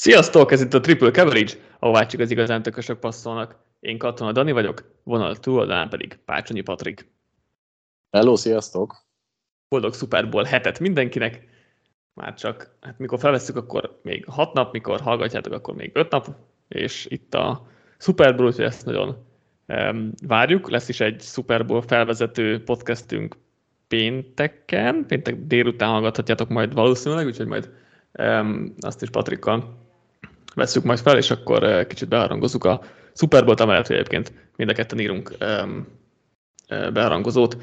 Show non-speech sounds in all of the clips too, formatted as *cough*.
Sziasztok, ez itt a Triple Coverage, ahová csak az igazán tökösök passzolnak. Én Katona Dani vagyok, vonal túloldalán pedig Pácsonyi Patrik. Hello, sziasztok! Boldog Super Bowl hetet mindenkinek. Már csak, hát mikor felveszünk, akkor még hat nap, mikor hallgatjátok, akkor még öt nap, és itt a Super Bowl, hogy ezt nagyon um, várjuk. Lesz is egy Super Bowl felvezető podcastünk pénteken, péntek délután hallgathatjátok majd valószínűleg, úgyhogy majd um, azt is Patrikkal veszük majd fel, és akkor uh, kicsit beharangozzuk a Super Bowl-t, amellett, egyébként mind a ketten írunk um, beharangozót,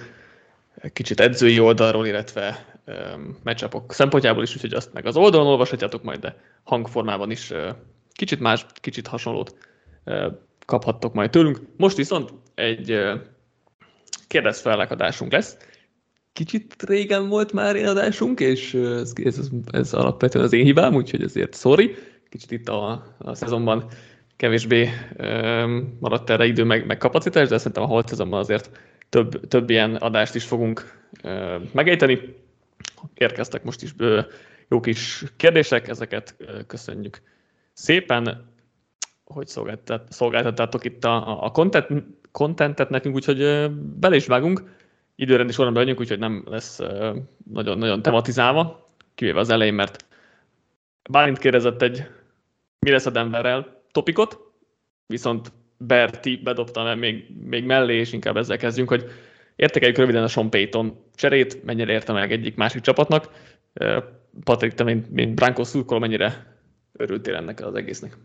kicsit edzői oldalról, illetve um, meccsapok szempontjából is, úgyhogy azt meg az oldalon olvashatjátok majd, de hangformában is uh, kicsit más, kicsit hasonlót uh, kaphattok majd tőlünk. Most viszont egy uh, kérdezfelelek lesz, kicsit régen volt már ilyen adásunk, és ez, ez, ez alapvetően az én hibám, úgyhogy ezért sorry. Kicsit itt a, a szezonban kevésbé um, maradt erre idő meg, meg kapacitás, de szerintem a holt szezonban azért több, több ilyen adást is fogunk uh, megejteni. Érkeztek most is uh, jó kis kérdések, ezeket uh, köszönjük szépen, hogy szolgáltattátok itt a, a content, contentet nekünk, úgyhogy uh, bele is vágunk időrendi sorrendben vagyunk, úgyhogy nem lesz nagyon-nagyon tematizálva, kivéve az elején, mert Bálint kérdezett egy mi lesz a Denverrel topikot, viszont Berti bedobta még, még mellé, és inkább ezzel kezdjünk, hogy értékeljük röviden a Sean Payton cserét, mennyire érte meg egyik másik csapatnak. Patrik, te mint, mint Brankos szurkoló, mennyire örültél ennek az egésznek?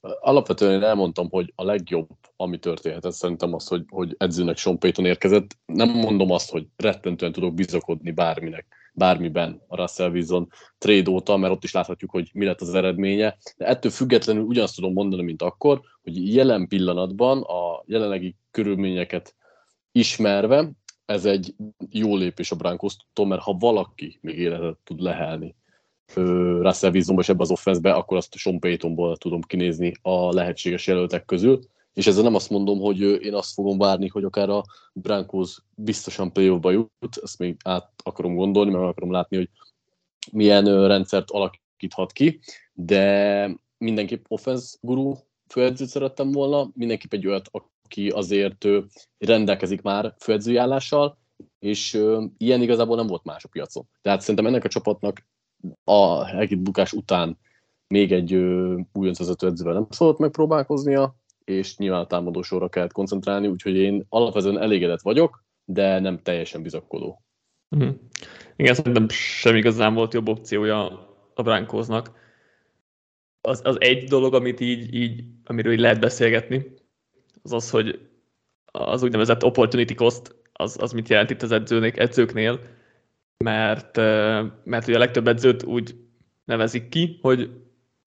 Alapvetően én elmondtam, hogy a legjobb, ami történhetett, szerintem az, hogy, hogy edzőnek Sean Payton érkezett. Nem mondom azt, hogy rettentően tudok bizakodni bárminek, bármiben a Russell Wilson trade óta, mert ott is láthatjuk, hogy mi lett az eredménye. De ettől függetlenül ugyanazt tudom mondani, mint akkor, hogy jelen pillanatban a jelenlegi körülményeket ismerve, ez egy jó lépés a Brankosztól, mert ha valaki még életet tud lehelni Russell Wilsonba és ebbe az offenszbe, akkor azt Sean Paytonból tudom kinézni a lehetséges jelöltek közül. És ezzel nem azt mondom, hogy én azt fogom várni, hogy akár a Broncos biztosan playoffba jut, ezt még át akarom gondolni, meg akarom látni, hogy milyen rendszert alakíthat ki, de mindenképp offense guru főedzőt szerettem volna, mindenképp egy olyat, aki azért rendelkezik már főedzői állással, és ilyen igazából nem volt más a piacon. Tehát szerintem ennek a csapatnak a Hegit bukás után még egy újonc vezető edzővel nem szabad megpróbálkoznia, és nyilván a támadó kellett koncentrálni, úgyhogy én alapvetően elégedett vagyok, de nem teljesen bizakodó. Uh-huh. Igen, szerintem sem igazán volt jobb opciója a Brankóznak. Az, az egy dolog, amit így, így, amiről így lehet beszélgetni, az az, hogy az úgynevezett opportunity cost, az, az mit jelent itt az edzőnek, edzőknél, mert, mert ugye a legtöbb edzőt úgy nevezik ki, hogy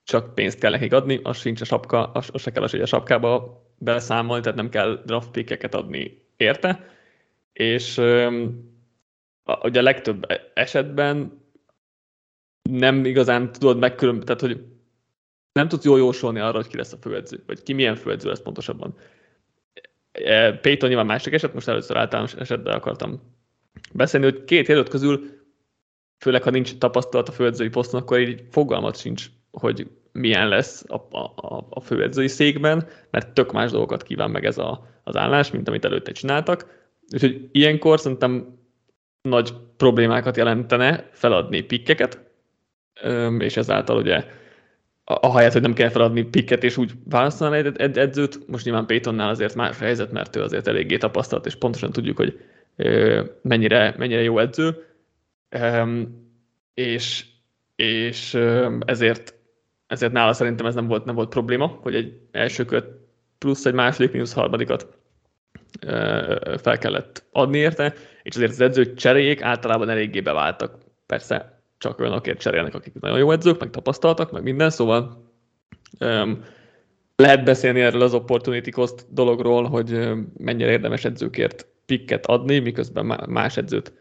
csak pénzt kell nekik adni, az sincs a sapka, az, az se kell, hogy a sapkába beleszámolni, tehát nem kell draft pickeket adni érte, és ugye a legtöbb esetben nem igazán tudod megkülönböztetni, tehát hogy nem tudsz jól jósolni arra, hogy ki lesz a főedző, vagy ki milyen főedző lesz pontosabban. E, Payton nyilván másik eset, most először általános esetben akartam beszélni, hogy két jelölt közül, főleg ha nincs tapasztalat a főedzői poszton, akkor így fogalmat sincs, hogy milyen lesz a, a, a főedzői székben, mert tök más dolgokat kíván meg ez a, az állás, mint amit előtte csináltak. Úgyhogy ilyenkor szerintem nagy problémákat jelentene feladni pikkeket, és ezáltal ugye ahelyett, hogy nem kell feladni pikket és úgy választani egy edzőt, most nyilván Paytonnál azért más helyzet, mert ő azért eléggé tapasztalt, és pontosan tudjuk, hogy mennyire, mennyire jó edző, és, és ezért, ezért nála szerintem ez nem volt, nem volt probléma, hogy egy első kört plusz egy második, mínusz harmadikat fel kellett adni érte, és azért az edzők cseréjék általában eléggé beváltak. Persze csak olyanokért cserélnek, akik nagyon jó edzők, meg tapasztaltak, meg minden, szóval um, lehet beszélni erről az opportunity cost dologról, hogy mennyire érdemes edzőkért pikket adni, miközben más edzőt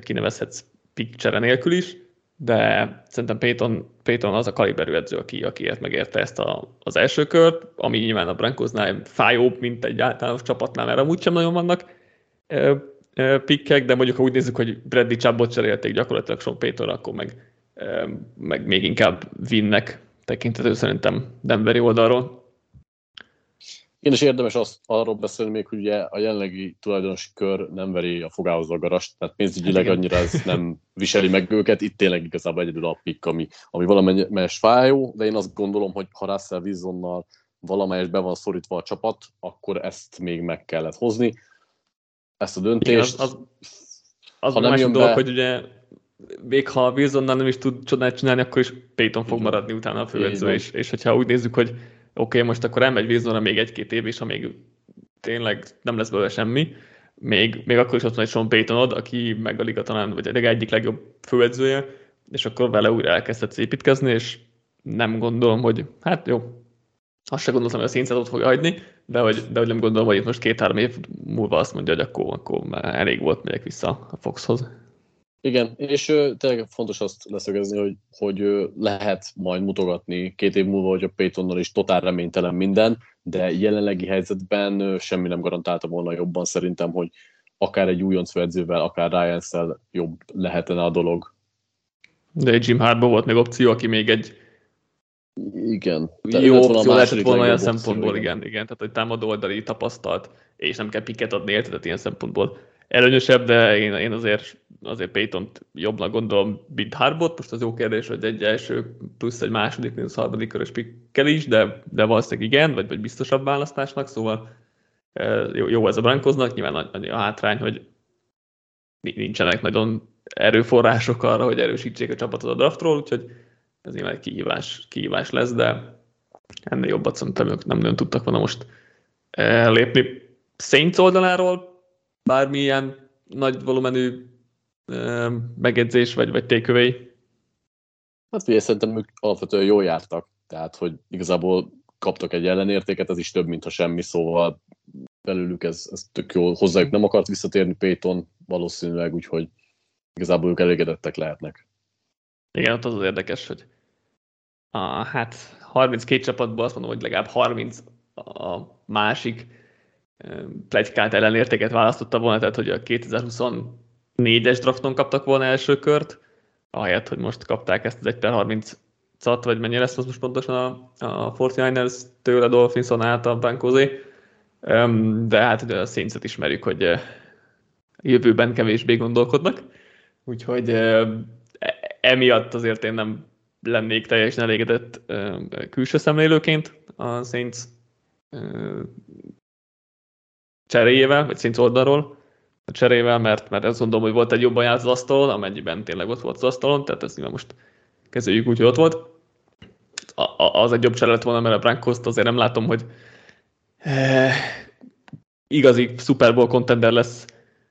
kinevezhetsz pick csere nélkül is, de szerintem Payton, Payton az a kaliberű edző, aki, aki ért megérte ezt a, az első kört, ami nyilván a Brankosnál fájóbb, mint egy általános csapatnál, mert amúgy sem nagyon vannak pikkek, de mondjuk ha úgy nézzük, hogy Bradley Chubbot cserélték gyakorlatilag Sean Payton, akkor meg meg még inkább vinnek tekintető szerintem Denveri oldalról. Én is érdemes azt, arról beszélni még, hogy ugye a jelenlegi tulajdonosi kör nem veri a fogához a garast, tehát pénzügyileg hát annyira ez nem viseli meg őket, itt tényleg igazából egyedül a pikk, ami, ami valamelyes fájó, de én azt gondolom, hogy ha Russell Wilsonnal valamelyes be van szorítva a csapat, akkor ezt még meg kellett hozni, ezt a döntést. Igen, az, az, az ha nem jön dolog, be... hogy ugye még ha Wilsonnal nem is tud csodát csinálni, akkor is Payton fog maradni utána a főedző, és, és hogyha úgy nézzük, hogy oké, okay, most akkor elmegy Wilsonra még egy-két év, és ha még tényleg nem lesz belőle semmi, még, még akkor is ott van egy Sean Paytonod, aki meg a liga talán, vagy a egyik legjobb főedzője, és akkor vele újra elkezdett építkezni, és nem gondolom, hogy hát jó, azt se gondoltam, hogy a színszát fogja hagyni, de hogy, de hogy nem gondolom, hogy itt most két-három év múlva azt mondja, hogy akkor, akkor már elég volt, megyek vissza a Foxhoz. Igen, és uh, tényleg fontos azt leszögezni, hogy, hogy uh, lehet majd mutogatni két év múlva, hogy a Paytonnal is totál reménytelen minden, de jelenlegi helyzetben uh, semmi nem garantálta volna jobban szerintem, hogy akár egy újonc edzővel, akár ryan jobb lehetne a dolog. De egy Jim Harbaugh volt még opció, aki még egy igen. Jó opció lehetett volna olyan szempontból, igen. igen, igen. Tehát, hogy támadó oldali tapasztalt, és nem kell piket adni, érted, ilyen szempontból előnyösebb, de én, én azért, azért payton jobbnak gondolom, mint Harbot. Most az jó kérdés, hogy egy első plusz egy második, mínusz harmadik körös pikkel is, de, de valószínűleg igen, vagy, vagy biztosabb választásnak, szóval jó, jó ez a Brankoznak, nyilván a, a hátrány, hogy nincsenek nagyon erőforrások arra, hogy erősítsék a csapatot a draftról, úgyhogy ez nyilván egy kihívás, kihívás lesz, de ennél jobbat szerintem ők nem nagyon tudtak volna most lépni. Saints oldaláról bármilyen nagy volumenű megjegyzés, vagy, vagy tékövei? Hát ugye szerintem ők alapvetően jól jártak, tehát hogy igazából kaptak egy ellenértéket, ez is több, mint a semmi, szóval belőlük ez, ez tök jó. Hozzájuk nem akart visszatérni Payton valószínűleg, úgyhogy igazából ők elégedettek lehetnek. Igen, ott az az érdekes, hogy a, hát 32 csapatból azt mondom, hogy legalább 30 a másik plegykált ellenértéket választotta volna, tehát hogy a 2024-es drafton kaptak volna első kört, ahelyett, hogy most kapták ezt az 1 per 30 cat, vagy mennyi lesz az most pontosan a, a 49ers tőle Dolphinson át a Bankózé. De hát a saints ismerjük, hogy jövőben kevésbé gondolkodnak, úgyhogy e, emiatt azért én nem lennék teljesen elégedett külső szemlélőként a Saints cseréjével, vagy Saints oldalról a cserével, mert, mert azt gondolom, hogy volt egy jobb ajánlat az asztalon, amennyiben tényleg ott volt az asztalon, tehát ezt nyilván most kezeljük úgy, hogy ott volt. A, a, az egy jobb csere lett volna, mert a Brankoszt azért nem látom, hogy e, igazi Super Bowl contender lesz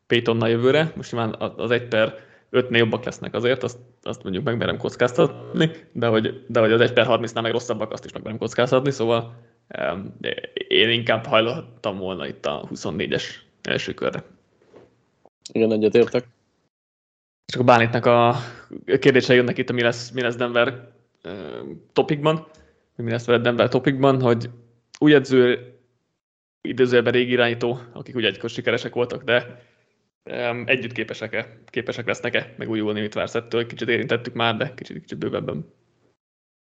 Paytonnal jövőre. Most nyilván az egy per 5-nél jobbak lesznek azért, azt, azt mondjuk meg merem kockáztatni, de hogy, de hogy az 1 per 30-nál meg rosszabbak, azt is meg kockáztatni, szóval um, én inkább hajlottam volna itt a 24-es első körre. Igen, egyetértek. És akkor Bálintnak a kérdései jönnek itt, mi lesz, mi lesz Denver topikban, mi lesz veled Denver topikban, hogy új edző, időzőben régi irányító, akik ugye egykor sikeresek voltak, de együtt képesek-e, képesek lesznek-e megújulni, mit vársz ettől? Kicsit érintettük már, de kicsit, kicsit bővebben.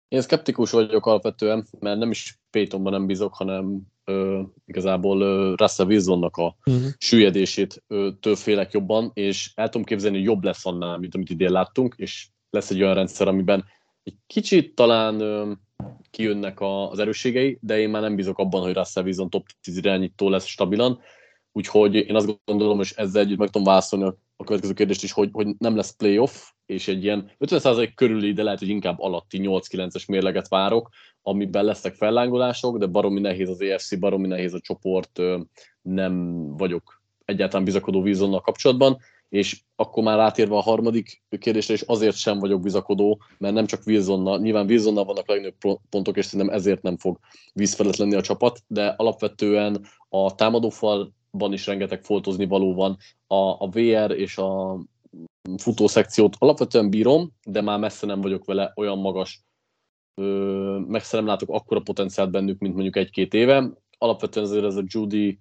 Én szkeptikus vagyok alapvetően, mert nem is Paytonban nem bízok, hanem ö, igazából ö, Russell Wilsonnak a uh-huh. süllyedését ö, félek jobban, és el tudom képzelni, hogy jobb lesz annál, mint amit idén láttunk, és lesz egy olyan rendszer, amiben egy kicsit talán ö, kijönnek a, az erősségei, de én már nem bízok abban, hogy Russell Wilson top 10 irányító lesz stabilan, Úgyhogy én azt gondolom, hogy ezzel együtt meg tudom válaszolni a következő kérdést is, hogy, hogy nem lesz playoff, és egy ilyen 50% körüli, de lehet, hogy inkább alatti 8-9-es mérleget várok, amiben lesznek fellángolások, de baromi nehéz az EFC, baromi nehéz a csoport, nem vagyok egyáltalán bizakodó vízonnal kapcsolatban, és akkor már átérve a harmadik kérdésre, és azért sem vagyok bizakodó, mert nem csak Wilsonnal, nyilván Wilsonnal vannak legnagyobb pontok, és szerintem ezért nem fog vízfelett lenni a csapat, de alapvetően a támadófal ban is rengeteg foltozni való van. A, a VR és a futószekciót alapvetően bírom, de már messze nem vagyok vele olyan magas, messze nem látok akkora potenciált bennük, mint mondjuk egy-két éve. Alapvetően azért ez a Judy,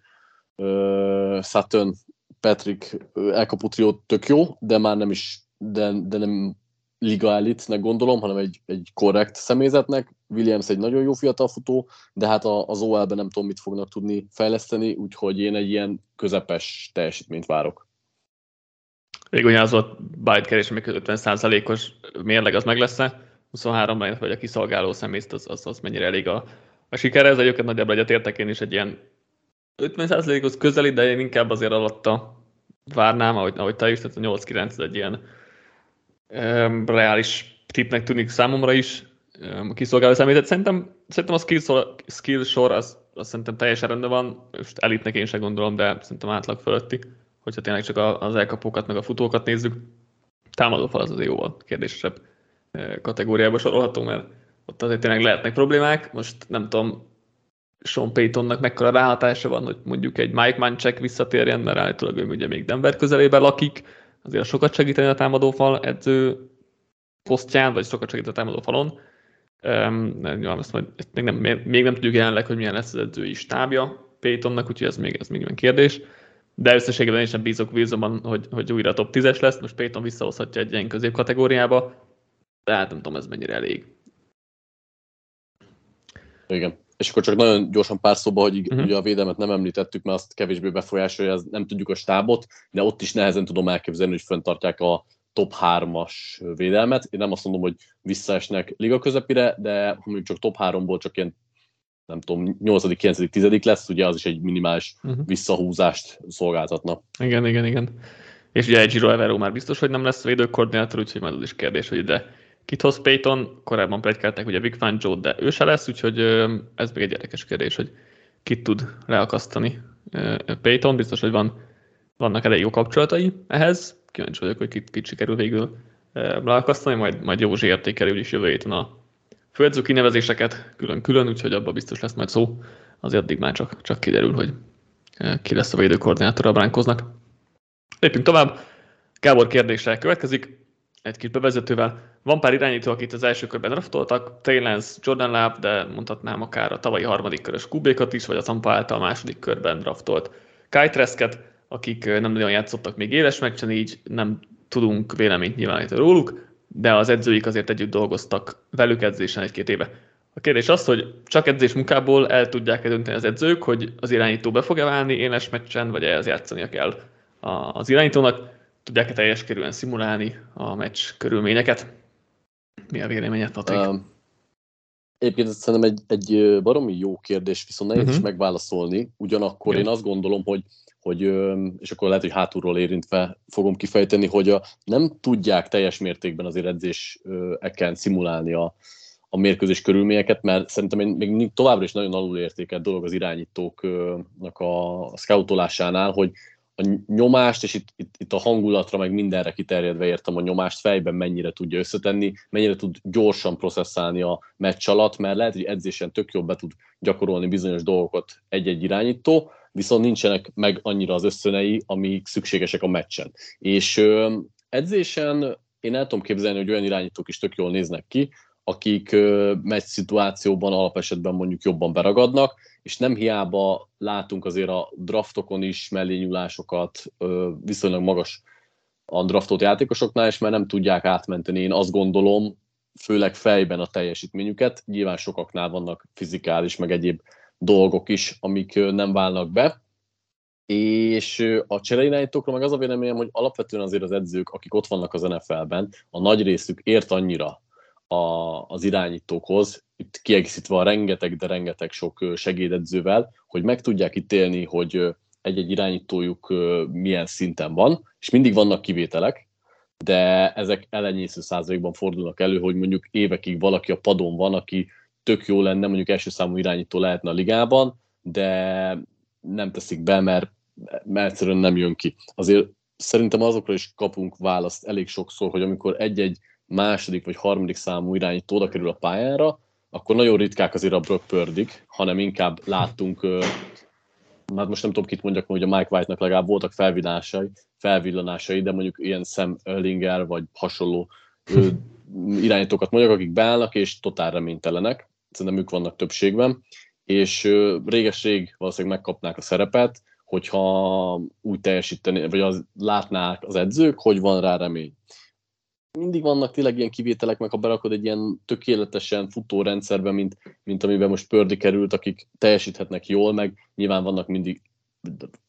Sutton, Patrick elkapó trió tök jó, de már nem is, de, de nem liga elitnek gondolom, hanem egy, egy korrekt személyzetnek. Williams egy nagyon jó fiatal futó, de hát az OL-ben nem tudom, mit fognak tudni fejleszteni, úgyhogy én egy ilyen közepes teljesítményt várok. Végül az volt Byte kerés, amikor 50%-os mérleg az meg lesz-e, 23-ban, vagy a kiszolgáló szemészt, az, az, az mennyire elég a, a siker. Ez egyébként nagyjából egyetértek én is egy ilyen 50%-hoz közeli, de én inkább azért alatta várnám, ahogy, ahogy te is, tehát a 8-9 egy ilyen um, reális tipnek tűnik számomra is um, a kiszolgáló személyzet. Szerintem, szerintem a skill, skill sor az, az szerintem teljesen rendben van, most elitnek én sem gondolom, de szerintem átlag fölötti, hogyha tényleg csak az elkapókat meg a futókat nézzük. Támadó fal az azért jóval kérdésesebb kategóriába sorolható, mert ott azért tényleg lehetnek problémák. Most nem tudom, Sean Paytonnak mekkora ráhatása van, hogy mondjuk egy Mike Manchek visszatérjen, mert állítólag ő ugye még Denver közelében lakik, azért sokat segíteni a támadófal edző posztján, vagy sokat segít a támadófalon. Um, ezt majd, ezt még, nem, még nem tudjuk jelenleg, hogy milyen lesz az edzői stábja Paytonnak, úgyhogy ez még, ez még egy kérdés. De összességében én sem bízok vízomban, hogy, hogy újra top 10-es lesz. Most Payton visszahozhatja egy ilyen középkategóriába, de hát nem tudom, ez mennyire elég. Igen. És akkor csak nagyon gyorsan pár szóba, hogy uh-huh. ugye a védelmet nem említettük, mert azt kevésbé befolyásolja, ez nem tudjuk a stábot, de ott is nehezen tudom elképzelni, hogy fenntartják a top 3-as védelmet. Én nem azt mondom, hogy visszaesnek liga közepire, de ha mondjuk csak top 3-ból csak ilyen nem tudom, 8., 9., 10. lesz, ugye az is egy minimális uh-huh. visszahúzást szolgáltatna. Igen, igen, igen. És ugye egy Giro Evero már biztos, hogy nem lesz védőkoordinátor, úgyhogy majd az is kérdés, hogy ide kit hoz Payton, korábban plegykálták ugye Vic Joe, de ő se lesz, úgyhogy ez még egy érdekes kérdés, hogy kit tud leakasztani Payton, biztos, hogy van, vannak elég jó kapcsolatai ehhez, kíváncsi vagyok, hogy kit, kit sikerül végül leakasztani, majd, majd Józsi értékelő is jövő héten a főedző kinevezéseket külön-külön, úgyhogy abban biztos lesz majd szó, azért addig már csak, csak kiderül, hogy ki lesz a védőkoordinátor a Bránkoznak. Lépjünk tovább. Gábor kérdésre következik egy kis bevezetővel. Van pár irányító, akit az első körben draftoltak, Taylance, Jordan Love, de mondhatnám akár a tavalyi harmadik körös kubékat is, vagy a Tampa által a második körben draftolt Kai Tresket, akik nem nagyon játszottak még éles meccsen, így nem tudunk véleményt nyilvánítani róluk, de az edzőik azért együtt dolgoztak velük edzésen egy-két éve. A kérdés az, hogy csak edzés munkából el tudják-e dönteni az edzők, hogy az irányító be fog-e válni éles meccsen, vagy ehhez játszania kell az irányítónak tudják-e teljes körülön szimulálni a meccs körülményeket? Mi a véleményed, Patrik? Um, egyébként szerintem egy, egy baromi jó kérdés, viszont nehéz uh-huh. is mhm. megválaszolni. Ugyanakkor Igen. én azt gondolom, hogy hogy, és akkor lehet, hogy hátulról érintve fogom kifejteni, hogy a, nem tudják teljes mértékben azért edzéseken szimulálni a, a mérkőzés körülményeket, mert szerintem még továbbra is nagyon alulértékelt dolog az irányítóknak a scoutolásánál, hogy a nyomást, és itt, itt, itt a hangulatra, meg mindenre kiterjedve értem a nyomást, fejben mennyire tudja összetenni, mennyire tud gyorsan processzálni a meccs alatt, mert lehet, hogy edzésen tök jobb be tud gyakorolni bizonyos dolgokat egy-egy irányító, viszont nincsenek meg annyira az összönei, amik szükségesek a meccsen. És ö, edzésen én el tudom képzelni, hogy olyan irányítók is tök jól néznek ki, akik meccs szituációban alapesetben mondjuk jobban beragadnak, és nem hiába látunk azért a draftokon is mellényúlásokat, viszonylag magas a draftot játékosoknál, és már nem tudják átmenteni, én azt gondolom, főleg fejben a teljesítményüket. Nyilván sokaknál vannak fizikális, meg egyéb dolgok is, amik nem válnak be. És a csereirányítókról meg az a véleményem, hogy alapvetően azért az edzők, akik ott vannak az NFL-ben, a nagy részük ért annyira a, az irányítókhoz, itt kiegészítve a rengeteg, de rengeteg sok segédedzővel, hogy meg tudják ítélni, hogy egy-egy irányítójuk milyen szinten van, és mindig vannak kivételek, de ezek ellenyésző százalékban fordulnak elő, hogy mondjuk évekig valaki a padon van, aki tök jó lenne, mondjuk első számú irányító lehetne a ligában, de nem teszik be, mert, mert egyszerűen nem jön ki. Azért szerintem azokra is kapunk választ elég sokszor, hogy amikor egy-egy második vagy harmadik számú irányító oda kerül a pályára, akkor nagyon ritkák azért a Brock pördig, hanem inkább láttunk, hát most nem tudom, kit mondjak, hogy a Mike White-nak legalább voltak felvillanásai, felvillanásai, de mondjuk ilyen Sam Erlinger vagy hasonló *laughs* irányítókat mondjak, akik beállnak és totál reménytelenek, szerintem ők vannak többségben, és réges-rég valószínűleg megkapnák a szerepet, hogyha úgy teljesíteni, vagy az, látnák az edzők, hogy van rá remény mindig vannak tényleg ilyen kivételek, meg ha berakod egy ilyen tökéletesen futó rendszerbe, mint, mint amiben most Pördi került, akik teljesíthetnek jól, meg nyilván vannak mindig,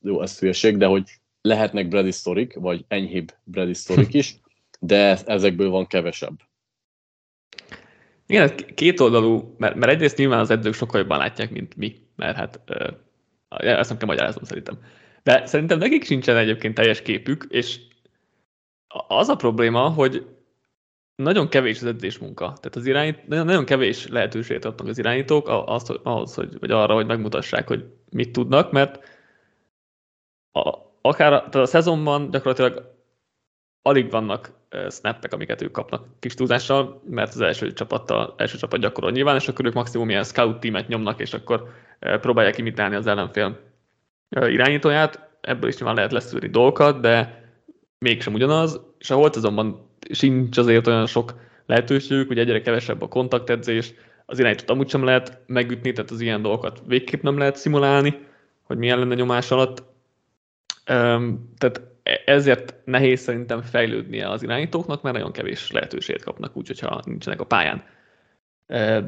jó, ez hülyeség, de hogy lehetnek Brady sztorik, vagy enyhébb Brady sztorik *laughs* is, de ezekből van kevesebb. Igen, két oldalú, mert, mert egyrészt nyilván az edzők sokkal jobban látják, mint mi, mert hát ezt nem kell magyaráznom szerintem. De szerintem nekik sincsen egyébként teljes képük, és az a probléma, hogy nagyon kevés az edzés munka. Tehát az irányít, nagyon, nagyon kevés lehetőséget adnak az irányítók ahhoz, ahhoz, hogy, vagy arra, hogy megmutassák, hogy mit tudnak, mert a, akár tehát a szezonban gyakorlatilag alig vannak snappek, amiket ők kapnak kis túlzással, mert az első csapattal, első csapat gyakorol nyilván, és akkor ők maximum ilyen scout tímet nyomnak, és akkor próbálják imitálni az ellenfél irányítóját. Ebből is nyilván lehet leszűrni dolgokat, de mégsem ugyanaz, és a holt azonban sincs azért olyan sok lehetőségük, hogy egyre kevesebb a kontaktedzés, az irányítót amúgy sem lehet megütni, tehát az ilyen dolgokat végképp nem lehet szimulálni, hogy milyen lenne nyomás alatt. Tehát e-, ezért nehéz szerintem fejlődnie az irányítóknak, mert nagyon kevés lehetőséget kapnak úgy, hogyha nincsenek a pályán.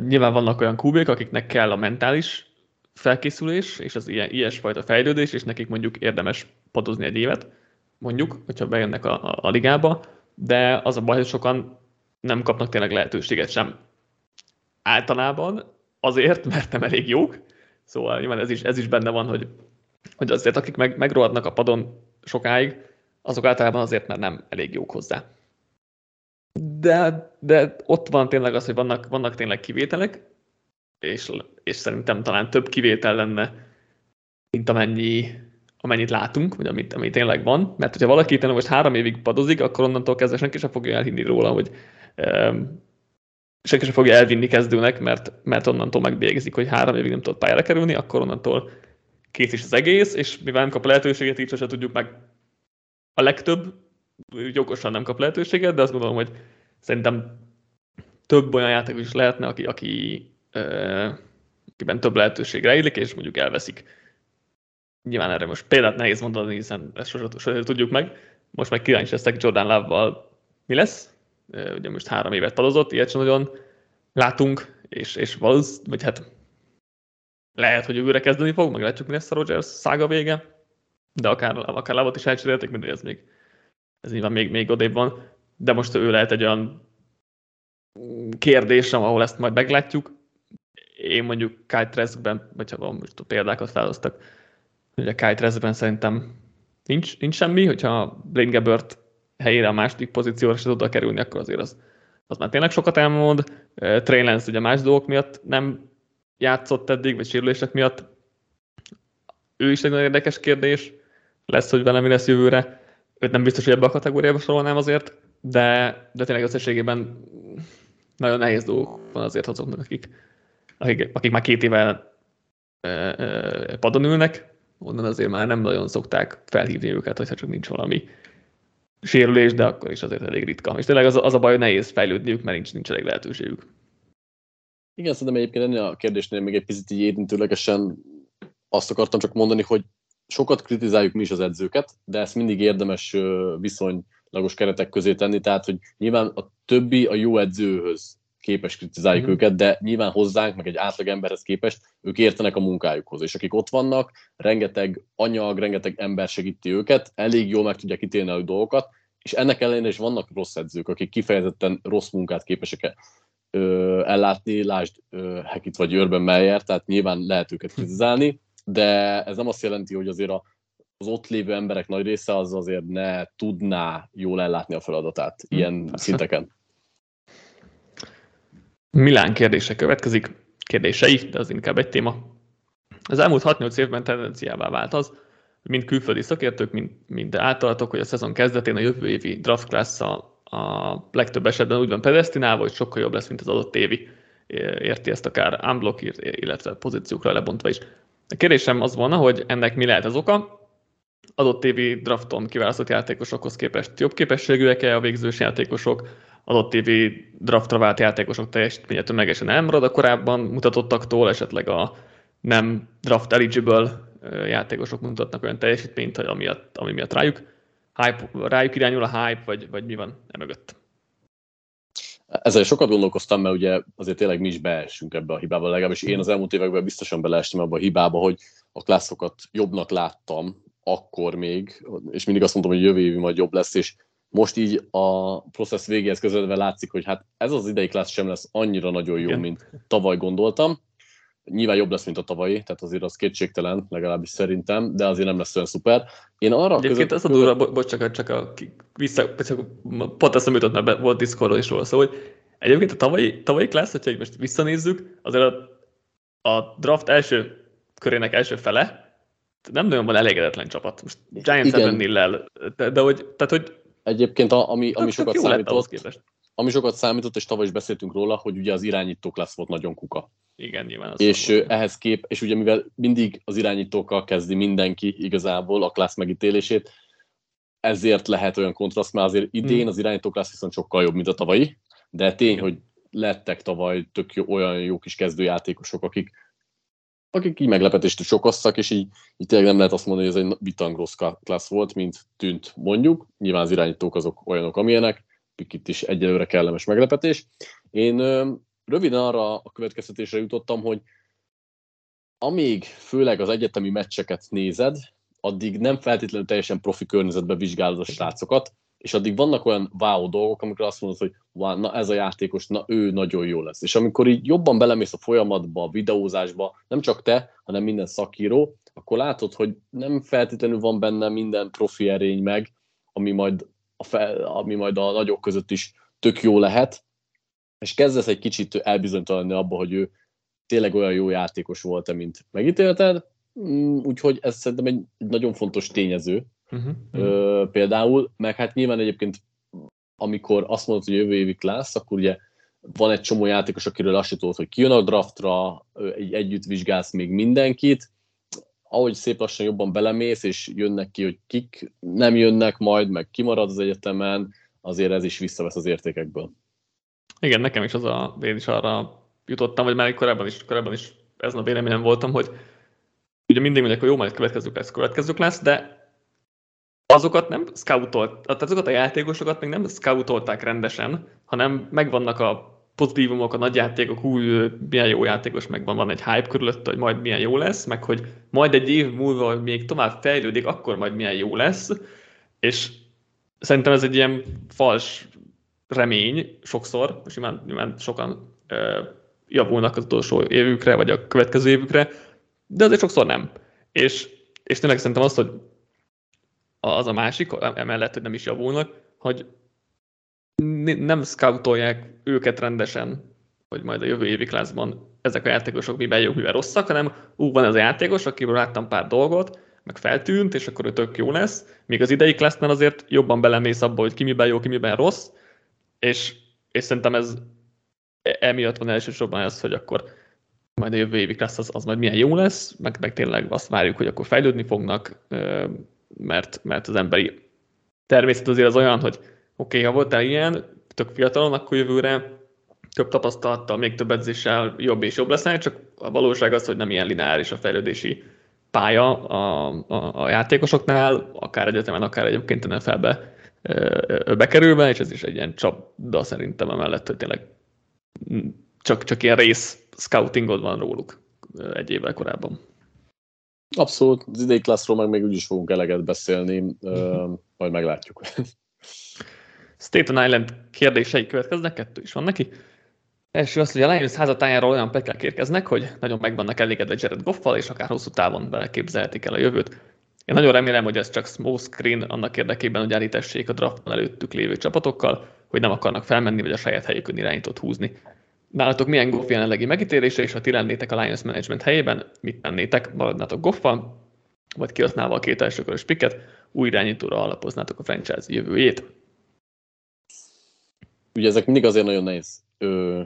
Nyilván vannak olyan kubék, akiknek kell a mentális felkészülés, és az ilyen, ilyesfajta fejlődés, és nekik mondjuk érdemes padozni egy évet, mondjuk, hogyha bejönnek a, a, a ligába, de az a baj, hogy sokan nem kapnak tényleg lehetőséget sem. Általában azért, mert nem elég jók, szóval nyilván ez is, ez is benne van, hogy, hogy azért akik meg, megrohadnak a padon sokáig, azok általában azért, mert nem elég jók hozzá. De, de ott van tényleg az, hogy vannak, vannak tényleg kivételek, és, és szerintem talán több kivétel lenne, mint amennyi amennyit látunk, vagy amit, amit tényleg van, mert hogyha valaki tényleg most három évig padozik, akkor onnantól kezdve senki sem fogja elhinni róla, hogy um, senki sem fogja elvinni kezdőnek, mert, mert onnantól megbélyegezik, hogy három évig nem tudott pályára kerülni, akkor onnantól kész is az egész, és mivel nem kap lehetőséget, így sosem tudjuk meg. A legtöbb, jogosan nem kap lehetőséget, de azt gondolom, hogy szerintem több olyan játék is lehetne, aki, aki, uh, akiben több lehetőség rejlik, és mondjuk elveszik nyilván erre most példát nehéz mondani, hiszen ezt sosem, sosem tudjuk meg. Most meg kíváncsi leszek Jordan love mi lesz. Ugye most három évet padozott, ilyet sem nagyon látunk, és, és valószínűleg, vagy hát lehet, hogy őre kezdeni fog, meg látjuk, mi lesz a Rogers szága vége, de akár, akár lávot is elcserélték, mindegy, ez még, ez nyilván még, még odébb van, de most ő lehet egy olyan kérdésem, ahol ezt majd meglátjuk. Én mondjuk Kyle Traskben, vagy ha van most példákat felhoztak, Ugye Kyle Traskben szerintem nincs, nincs semmi, hogyha Blaine Gabbert helyére a második pozícióra se oda kerülni, akkor azért az, az már tényleg sokat elmond. Trey Lance ugye más dolgok miatt nem játszott eddig, vagy sérülések miatt. Ő is egy nagyon érdekes kérdés. Lesz, hogy vele mi lesz jövőre. Őt nem biztos, hogy ebbe a kategóriába sorolnám azért, de, de tényleg összességében nagyon nehéz dolgok van azért azoknak, akik, akik, akik már két éve padon ülnek, onnan azért már nem nagyon szokták felhívni őket, hogyha csak nincs valami sérülés, de akkor is azért elég ritka. És tényleg az, az a baj, hogy nehéz fejlődniük, mert nincs, nincs elég lehetőségük. Igen, szerintem egyébként ennél a kérdésnél még egy picit így érintőlegesen azt akartam csak mondani, hogy sokat kritizáljuk mi is az edzőket, de ezt mindig érdemes viszonylagos keretek közé tenni, tehát hogy nyilván a többi a jó edzőhöz képes kritizáljuk mm. őket, de nyilván hozzánk, meg egy átlag emberhez képest ők értenek a munkájukhoz, és akik ott vannak, rengeteg anyag, rengeteg ember segíti őket, elég jól meg tudják ítélni a dolgokat, és ennek ellenére is vannak rossz edzők, akik kifejezetten rossz munkát képesek ö, ellátni, lásd ö, Hekit vagy Urban Meyer, tehát nyilván lehet őket kritizálni, de ez nem azt jelenti, hogy azért a, az ott lévő emberek nagy része az azért ne tudná jól ellátni a feladatát ilyen szinteken. Milán kérdése következik, kérdései, de az inkább egy téma. Az elmúlt 6-8 évben tendenciává vált az, hogy mind külföldi szakértők, mind, mind általatok, hogy a szezon kezdetén a jövő évi draft class a, legtöbb esetben úgy van predestinálva, hogy sokkal jobb lesz, mint az adott évi. Érti ezt akár unblock, illetve pozíciókra lebontva is. A kérdésem az volna, hogy ennek mi lehet az oka, adott évi drafton kiválasztott játékosokhoz képest jobb képességűek-e a végzős játékosok, adott évi draftra vált játékosok teljesítménye tömegesen elmarad a korábban mutatottaktól, esetleg a nem draft eligible játékosok mutatnak olyan teljesítményt, ami miatt, ami miatt rájuk, hype, rájuk irányul a hype, vagy, vagy mi van e mögött? Ezzel sokat gondolkoztam, mert ugye azért tényleg mi is beessünk ebbe a hibába, legalábbis én az elmúlt években biztosan beleestem ebbe a hibába, hogy a klasszokat jobbnak láttam, akkor még, és mindig azt mondtam, hogy jövő évi majd jobb lesz, és most így a processz végéhez közeledve látszik, hogy hát ez az idei klassz sem lesz annyira nagyon jó, Igen. mint tavaly gondoltam. Nyilván jobb lesz, mint a tavalyi, tehát azért az kétségtelen, legalábbis szerintem, de azért nem lesz olyan szuper. Én arra Egyébként között... ez a durva, bo- bocs, csak, csak a, vissza, csak pont ezt nem jutott, mert volt Discordról is róla, szóval, hogy egyébként a tavalyi, tavalyi klassz, hogyha most visszanézzük, azért a, a draft első körének első fele, nem nagyon van elégedetlen csapat. Most Giants ellen nillel, de, de hogy, tehát, hogy Egyébként a, ami, ami sokat számított, ami sokat számított, és tavaly is beszéltünk róla, hogy ugye az irányítók lesz volt nagyon kuka. Igen, nyilván. Az és volt. ehhez kép, és ugye mivel mindig az irányítókkal kezdi mindenki igazából a klassz megítélését, ezért lehet olyan kontraszt, mert azért idén hmm. az irányító klassz viszont sokkal jobb, mint a tavalyi, de tény, Igen. hogy lettek tavaly tök jó, olyan jó kis kezdőjátékosok, akik akik így meglepetést is okoztak, és így, így tényleg nem lehet azt mondani, hogy ez egy bitang rossz klassz volt, mint tűnt mondjuk. Nyilván az irányítók azok olyanok, amilyenek, itt is egyelőre kellemes meglepetés. Én ö, röviden arra a következtetésre jutottam, hogy amíg főleg az egyetemi meccseket nézed, addig nem feltétlenül teljesen profi környezetben vizsgálod a srácokat, és addig vannak olyan wow dolgok, amikor azt mondod, hogy wow, na ez a játékos, na ő nagyon jó lesz. És amikor így jobban belemész a folyamatba, a videózásba, nem csak te, hanem minden szakíró, akkor látod, hogy nem feltétlenül van benne minden profi erény meg, ami majd a, fel, ami majd a nagyok között is tök jó lehet, és kezdesz egy kicsit elbizonytalanni abba, hogy ő tényleg olyan jó játékos volt-e, mint megítélted, mm, úgyhogy ez szerintem egy, egy nagyon fontos tényező, uh-huh. ö, például, meg hát nyilván egyébként amikor azt mondod, hogy jövő évi lesz, akkor ugye van egy csomó játékos, akiről azt tudod, hogy kijön a draftra, egy, együtt vizsgálsz még mindenkit, ahogy szép lassan jobban belemész, és jönnek ki, hogy kik nem jönnek majd, meg kimarad az egyetemen, azért ez is visszavesz az értékekből. Igen, nekem is az a, én is arra jutottam, vagy már korábban is, korábban is ezen a véleményem voltam, hogy ugye mindig mondják, hogy jó, majd következő lesz, következő lesz, de azokat nem scoutolt, tehát azokat a játékosokat még nem scoutolták rendesen, hanem megvannak a pozitívumok, a nagy játékok, új, milyen jó játékos megvan, van egy hype körülött, hogy majd milyen jó lesz, meg hogy majd egy év múlva, hogy még tovább fejlődik, akkor majd milyen jó lesz, és szerintem ez egy ilyen fals remény sokszor, most nyilván, nyilván sokan ö, javulnak az utolsó évükre, vagy a következő évükre, de azért sokszor nem. És, és tényleg szerintem azt, hogy az a másik, emellett, hogy nem is javulnak, hogy nem scoutolják őket rendesen, hogy majd a jövő évi klászban ezek a játékosok miben jók, miben rosszak, hanem ú, van ez a játékos, akiből láttam pár dolgot, meg feltűnt, és akkor ő tök jó lesz, míg az idei klassznál azért jobban belemész abba, hogy ki miben jó, ki miben rossz, és, és szerintem ez emiatt van elsősorban ez, hogy akkor majd a jövő évi klassz az, az majd milyen jó lesz, meg, meg tényleg azt várjuk, hogy akkor fejlődni fognak, mert, mert az emberi természet azért az olyan, hogy oké, okay, ha voltál ilyen, tök fiatalon, akkor jövőre több tapasztalattal, még több edzéssel jobb és jobb leszel, csak a valóság az, hogy nem ilyen lineáris a fejlődési pálya a, a, a játékosoknál, akár egyetemen, akár egyébként NFL-be bekerülve, és ez is egy ilyen csapda szerintem emellett, hogy tényleg csak, csak ilyen rész scoutingod van róluk egy évvel korábban. Abszolút, az idei klasszról meg még úgyis fogunk eleget beszélni, uh, majd meglátjuk. Staten Island kérdései következnek, kettő is van neki. Első az, hogy a Lions házatájáról olyan pekák érkeznek, hogy nagyon meg vannak elégedve Jared Goffal, és akár hosszú távon beleképzelhetik el a jövőt. Én nagyon remélem, hogy ez csak small screen annak érdekében, hogy elítessék a draftban előttük lévő csapatokkal, hogy nem akarnak felmenni, vagy a saját helyükön irányítót húzni. Nálatok milyen Goff jelenlegi megítélése, és ha ti lennétek a Lions Management helyében, mit tennétek? Maradnátok Goffal, vagy kihasználva a két elsőkörös piket, új irányítóra alapoznátok a franchise jövőjét? Ugye ezek mindig azért nagyon nehéz ö,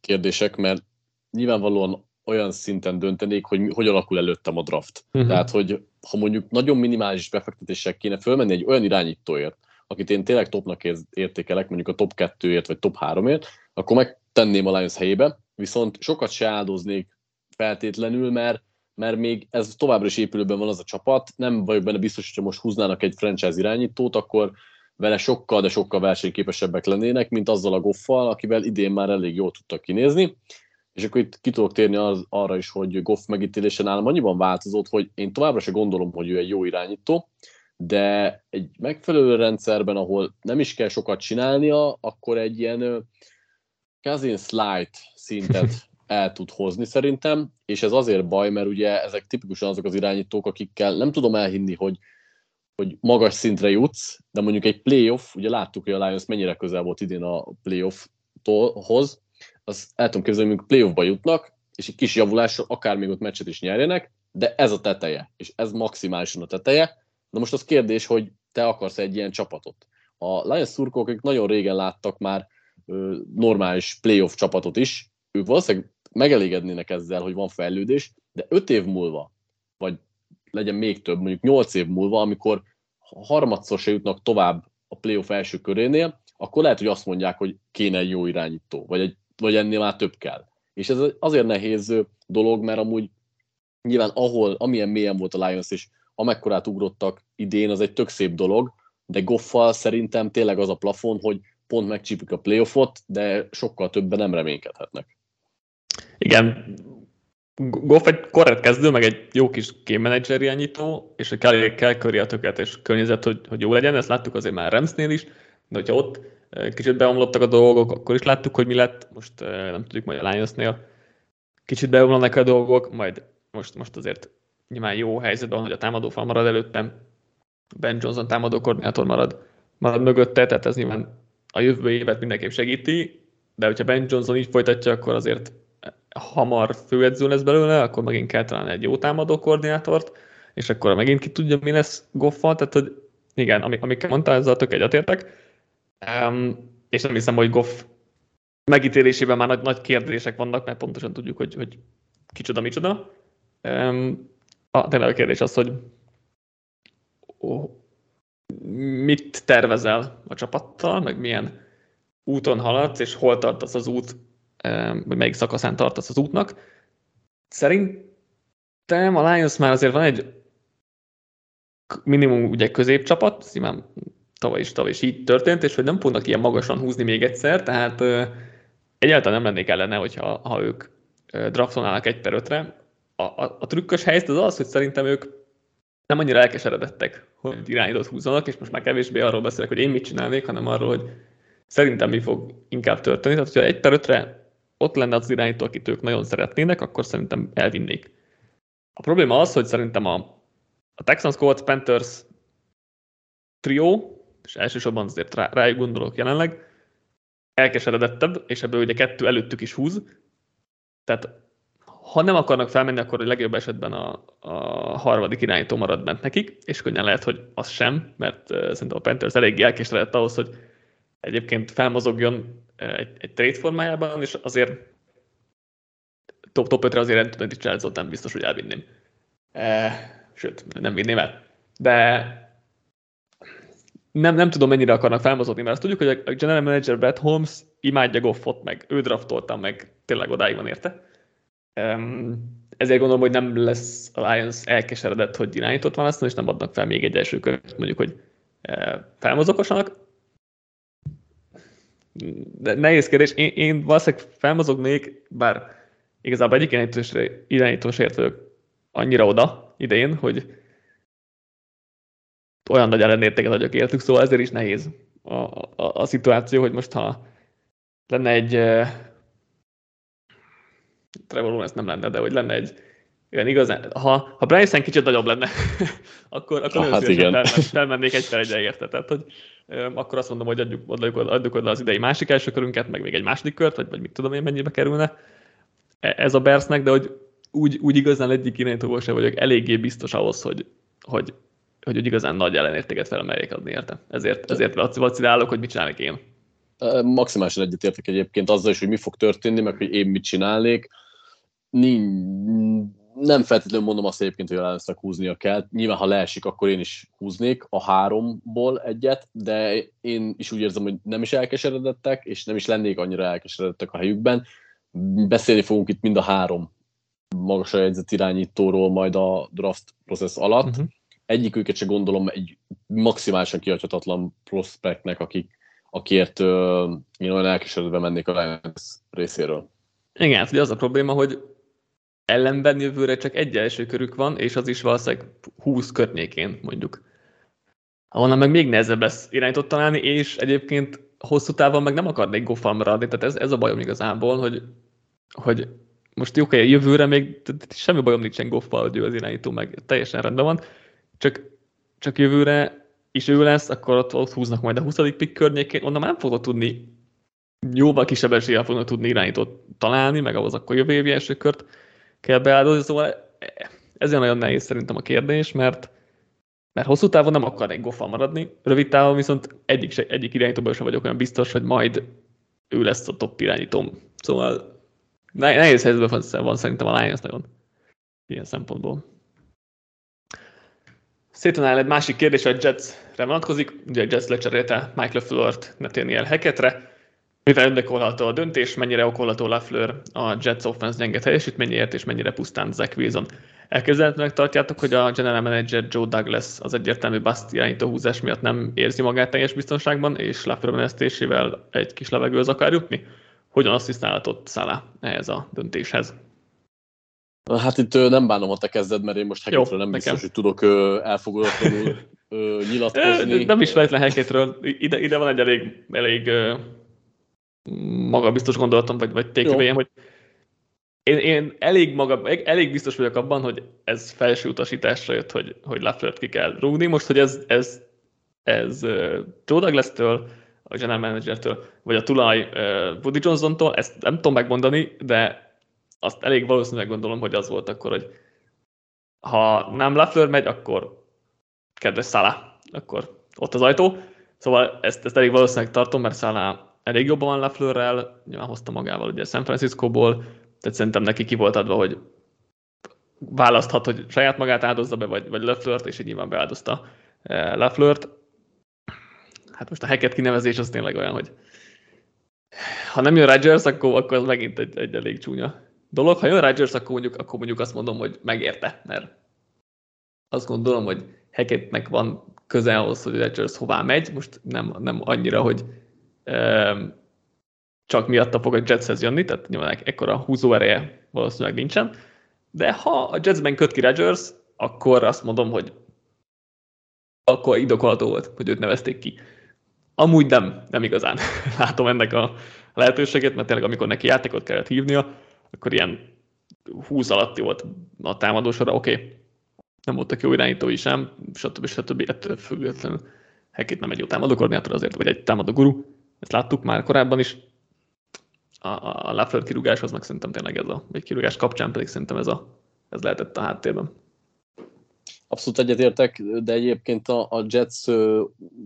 kérdések, mert nyilvánvalóan olyan szinten döntenék, hogy hogy alakul előttem a draft. Uh-huh. Tehát, hogy ha mondjuk nagyon minimális befektetések kéne fölmenni egy olyan irányítóért, akit én tényleg topnak értékelek, mondjuk a top 2-ért vagy top 3-ért, akkor megtenném a Lions helyébe, viszont sokat se áldoznék feltétlenül, mert, mert még ez továbbra is épülőben van az a csapat, nem vagyok benne biztos, hogyha most húznának egy franchise irányítót, akkor vele sokkal, de sokkal versenyképesebbek lennének, mint azzal a Goffal, akivel idén már elég jól tudtak kinézni. És akkor itt ki tudok térni az, arra is, hogy Goff megítélése nálam annyiban változott, hogy én továbbra se gondolom, hogy ő egy jó irányító, de egy megfelelő rendszerben, ahol nem is kell sokat csinálnia, akkor egy ilyen cousin slide szintet el tud hozni szerintem, és ez azért baj, mert ugye ezek tipikusan azok az irányítók, akikkel nem tudom elhinni, hogy, hogy magas szintre jutsz, de mondjuk egy playoff, ugye láttuk, hogy a Lions mennyire közel volt idén a playoffhoz, az el tudom képzelni, hogy playoffba jutnak, és egy kis javulással akár még ott meccset is nyerjenek, de ez a teteje, és ez maximálisan a teteje. Na most az kérdés, hogy te akarsz egy ilyen csapatot. A Lions szurkolók, akik nagyon régen láttak már normális playoff csapatot is, ők valószínűleg megelégednének ezzel, hogy van fejlődés, de öt év múlva, vagy legyen még több, mondjuk nyolc év múlva, amikor harmadszor se jutnak tovább a playoff első körénél, akkor lehet, hogy azt mondják, hogy kéne egy jó irányító, vagy, egy, vagy ennél már több kell. És ez azért nehéz dolog, mert amúgy nyilván ahol, amilyen mélyen volt a Lions, és amekkorát ugrottak idén, az egy tök szép dolog, de Goffal szerintem tényleg az a plafon, hogy pont megcsípik a playoffot, de sokkal többen nem reménykedhetnek. Igen, Goff egy korrekt kezdő, meg egy jó kis game manager irányító, és kell, kell köré a tökéletes környezet, hogy, hogy jó legyen, ezt láttuk azért már Remsnél is, de hogyha ott eh, kicsit beomlottak a dolgok, akkor is láttuk, hogy mi lett, most eh, nem tudjuk, majd a Lionsnél kicsit beomlanak a dolgok, majd most, most azért nyilván jó helyzetben, hogy a támadófal marad előttem, Ben Johnson támadó koordinátor marad, marad mögötte, tehát ez nyilván a jövő évet mindenképp segíti, de hogyha Ben Johnson így folytatja, akkor azért hamar főedző lesz belőle, akkor megint kell találni egy jó támadó koordinátort, és akkor megint ki tudja, mi lesz Goffal, tehát hogy igen, amik, amikkel mondtál, ezzel tök egyetértek. Um, és nem hiszem, hogy Goff megítélésében már nagy, nagy kérdések vannak, mert pontosan tudjuk, hogy, hogy kicsoda, micsoda. Um, a, tényleg a kérdés az, hogy mit tervezel a csapattal, meg milyen úton haladsz, és hol tartasz az út vagy melyik szakaszán tartasz az útnak. Szerintem a Lions már azért van egy minimum ugye középcsapat, szimán tavaly is, tavaly is így történt, és hogy nem fognak ilyen magasan húzni még egyszer, tehát egyáltalán nem lennék ellene, hogyha ha ők draftolnának egy per ötre. A, a, a trükkös helyzet az az, hogy szerintem ők nem annyira elkeseredettek, hogy irányítót húzzanak, és most már kevésbé arról beszélek, hogy én mit csinálnék, hanem arról, hogy szerintem mi fog inkább történni. Tehát, hogyha egy per ötre ott lenne az irányító, akit ők nagyon szeretnének, akkor szerintem elvinnék. A probléma az, hogy szerintem a, a Texans, Colts, Panthers trió, és elsősorban azért rá, rájuk gondolok jelenleg, elkeseredettebb, és ebből ugye kettő előttük is húz. Tehát ha nem akarnak felmenni, akkor a legjobb esetben a, a harmadik irányító marad bent nekik, és könnyen lehet, hogy az sem, mert szerintem a Panthers eléggé elkeseredett ahhoz, hogy egyébként felmozogjon egy, egy trade formájában, és azért top, top 5-re azért Anthony Charles nem biztos, hogy elvinném. E, sőt, nem vinném el. De nem, nem tudom, mennyire akarnak felmozogni, mert azt tudjuk, hogy a general manager Brett Holmes imádja Goffot, meg ő draftolta, meg tényleg odáig van érte. Ezért gondolom, hogy nem lesz a Lions elkeseredett, hogy irányított választani, és nem adnak fel még egy első kört, mondjuk, hogy e, felmozogosanak de nehéz kérdés. Én, én valószínűleg felmozognék, bár igazából egyik irányítós vagyok annyira oda idején, hogy olyan nagy ellenértéket adjak értük, szóval ezért is nehéz a, a, a szituáció, hogy most ha lenne egy uh, Trevor ez nem lenne, de hogy lenne egy igen, igazán, ha, ha Bryson kicsit nagyobb lenne, *laughs* akkor, akkor ah, hát igen. felmennék egy per egyre érte. Tehát, hogy akkor azt mondom, hogy adjuk, adjuk, adjuk oda az idei másik első körünket, meg még egy második kört, vagy, vagy mit tudom én, mennyibe kerülne e, ez a Bersznek, de hogy úgy, úgy igazán egyik irányítóból sem vagyok eléggé biztos ahhoz, hogy, hogy, hogy, hogy igazán nagy ellenértéket felemeljék adni érte. Ezért, ezért vacilálok, hogy mit csinálnék én. Maximálisan egyetértek egyébként azzal is, hogy mi fog történni, meg hogy én mit csinálnék. Nincs nem feltétlenül mondom azt egyébként, hogy a Lionsnak húznia kell. Nyilván, ha leesik, akkor én is húznék a háromból egyet, de én is úgy érzem, hogy nem is elkeseredettek, és nem is lennék annyira elkeseredettek a helyükben. Beszélni fogunk itt mind a három magasra jegyzett irányítóról majd a draft process alatt. Uh-huh. egyiküket se gondolom egy maximálisan kiadhatatlan prospektnek, akik, akiért uh, én olyan elkeseredve mennék a Lions részéről. Igen, hát ugye az a probléma, hogy ellenben jövőre csak egy első körük van, és az is valószínűleg 20 környékén mondjuk. Ahonnan meg még nehezebb lesz irányított találni, és egyébként hosszú távon meg nem akarnék goffal maradni, tehát ez, ez a bajom igazából, hogy, hogy most jó, okay, jövőre még semmi bajom nincsen goffal, hogy ő az irányító, meg teljesen rendben van, csak, csak jövőre is ő lesz, akkor ott, ott húznak majd a 20. pick környékén, onnan nem fogod tudni jóval kisebb eséllyel fognak tudni irányítót találni, meg ahhoz akkor jövő évi első kört kell beáldozni, szóval ez nagyon nehéz szerintem a kérdés, mert mert hosszú távon nem akarnék goffa maradni, rövid távon viszont egyik, se, egyik irányítóban sem vagyok olyan biztos, hogy majd ő lesz a top irányítóm. Szóval nehéz helyzetben van szerintem a Lions nagyon ilyen szempontból. Szépen egy másik kérdés, a Jetsre vonatkozik. Ugye a Jets lecserélte Michael Fleur-t Nathaniel Hackettre. Mivel önbekolható a döntés, mennyire okolható Lafleur a Jets offense gyenge teljesítményért, és mennyire pusztán Zach Wilson. Elképzelhetőnek tartjátok, hogy a general manager Joe Douglas az egyértelmű bust irányító húzás miatt nem érzi magát teljes biztonságban, és Lafleur menesztésével egy kis levegőhöz akar jutni? Hogyan asszisztálhatott Szala ehhez a döntéshez? Hát itt nem bánom, ha te kezded, mert én most Hackettről nem nekem. biztos, hogy tudok elfogadatlanul *laughs* nyilatkozni. Nem is feltétlen Hackettről. Ide, ide van egy elég, elég magabiztos gondolatom, vagy, vagy tékövényem, hogy én, én elég, maga, elég biztos vagyok abban, hogy ez felső utasításra jött, hogy, hogy Laflert ki kell rúgni. Most, hogy ez, ez, ez uh, Joe Douglas-től, a general manager-től, vagy a tulaj uh, Woody Johnson-tól, ezt nem tudom megmondani, de azt elég valószínűleg gondolom, hogy az volt akkor, hogy ha nem Lafleur megy, akkor kedves Szala, akkor ott az ajtó. Szóval ezt, ezt elég valószínűleg tartom, mert Szala elég jobban van Lafleurrel, nyilván hozta magával ugye San Francisco-ból, tehát szerintem neki ki volt adva, hogy választhat, hogy saját magát áldozza be, vagy, vagy Lafleur-t, és így nyilván beáldozta eh, Lafleur-t. Hát most a Hackett kinevezés az tényleg olyan, hogy ha nem jön Rodgers, akkor, akkor az megint egy, egy elég csúnya dolog. Ha jön Rodgers, akkor mondjuk, akkor mondjuk azt mondom, hogy megérte, mert azt gondolom, hogy Hackettnek van köze ahhoz, hogy Rodgers hová megy, most nem, nem annyira, hogy csak miatta fog a Jetshez jönni, tehát nyilván ekkora húzó ereje valószínűleg nincsen, de ha a Jetsben köt ki Rodgers, akkor azt mondom, hogy akkor indokolható volt, hogy őt nevezték ki. Amúgy nem, nem igazán *laughs* látom ennek a lehetőséget, mert tényleg amikor neki játékot kellett hívnia, akkor ilyen 20 alatti volt a támadósora, oké, okay. nem voltak jó irányítói sem, stb. stb. ettől függetlenül Hekét nem egy jó támadó koordinátor azért, vagy egy támadó guru, ezt láttuk már korábban is. A, a, Lafleur kirúgáshoz meg szerintem tényleg ez a, vagy kirúgás kapcsán pedig szerintem ez, a, ez lehetett a háttérben. Abszolút egyetértek, de egyébként a, a Jets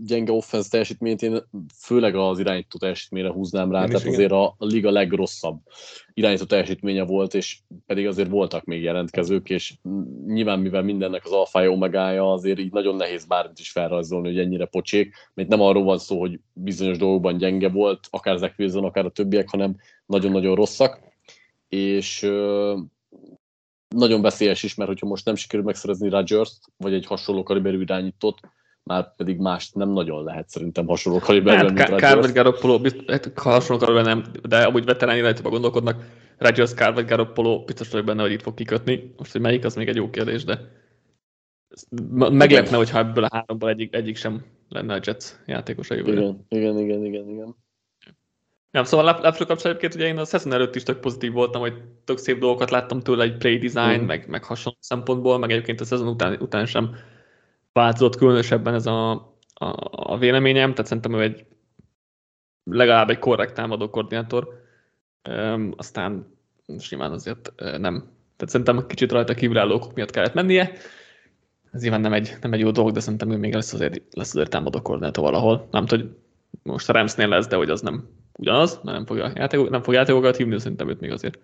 gyenge offense teljesítményt én főleg az irányító teljesítményre húznám rá, én tehát azért a, a liga legrosszabb irányító teljesítménye volt, és pedig azért voltak még jelentkezők, és nyilván mivel mindennek az alfája omegája, azért így nagyon nehéz bármit is felrajzolni, hogy ennyire pocsék, mert nem arról van szó, hogy bizonyos dolgokban gyenge volt, akár Zach Wilson, akár a többiek, hanem nagyon-nagyon rosszak, és nagyon veszélyes is, mert hogyha most nem sikerül megszerezni Rodgers-t, vagy egy hasonló kaliberű irányítót, már pedig más nem nagyon lehet szerintem hasonló kaliberű, hát, mint Kár vagy Garoppolo, hát, hasonló kaliberű nem, de amúgy veterán irányítóban gondolkodnak, Rodgers, Kár Garoppolo, biztos vagyok benne, hogy itt fog kikötni. Most, hogy melyik, az még egy jó kérdés, de meglepne, hogyha ebből a háromból egyik, egyik sem lenne a Jets játékos a jövőre. Igen, igen, igen, igen, igen. Nem, szóval Lafleur kapcsán egyébként ugye én a szezon előtt is tök pozitív voltam, hogy tök szép dolgokat láttam tőle, egy play design, mm. meg, meg hasonló szempontból, meg egyébként a szezon után, után sem változott különösebben ez a, a, a véleményem, tehát szerintem ő egy legalább egy korrekt támadó koordinátor, Üm, aztán simán azért nem. Tehát szerintem kicsit rajta kívülálló okok miatt kellett mennie. Ez nyilván nem egy, nem egy jó dolog, de szerintem ő még lesz azért, lesz azért támadó koordinátor valahol. Nem tudom, hogy most a Ramsnél lesz, de hogy az nem ugyanaz, mert nem fogja, játék, nem fog játékokat hívni, szerintem őt még azért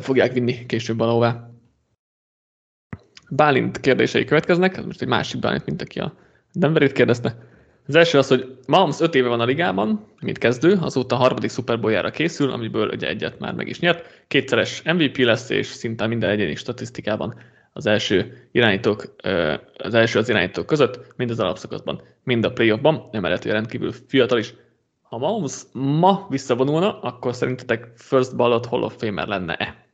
fogják vinni később valahová. Bálint kérdései következnek, ez most egy másik Bálint, mint aki a Denverit kérdezte. Az első az, hogy Mahomes 5 éve van a ligában, mint kezdő, azóta a harmadik Super készül, amiből ugye egyet már meg is nyert. Kétszeres MVP lesz, és szinte minden egyéni statisztikában az első irányítók, az első az irányítók között, mind az alapszakaszban, mind a playoffban, emellett rendkívül fiatal is. Ha Mahomes ma visszavonulna, akkor szerintetek first ballot Hall of Famer lenne-e?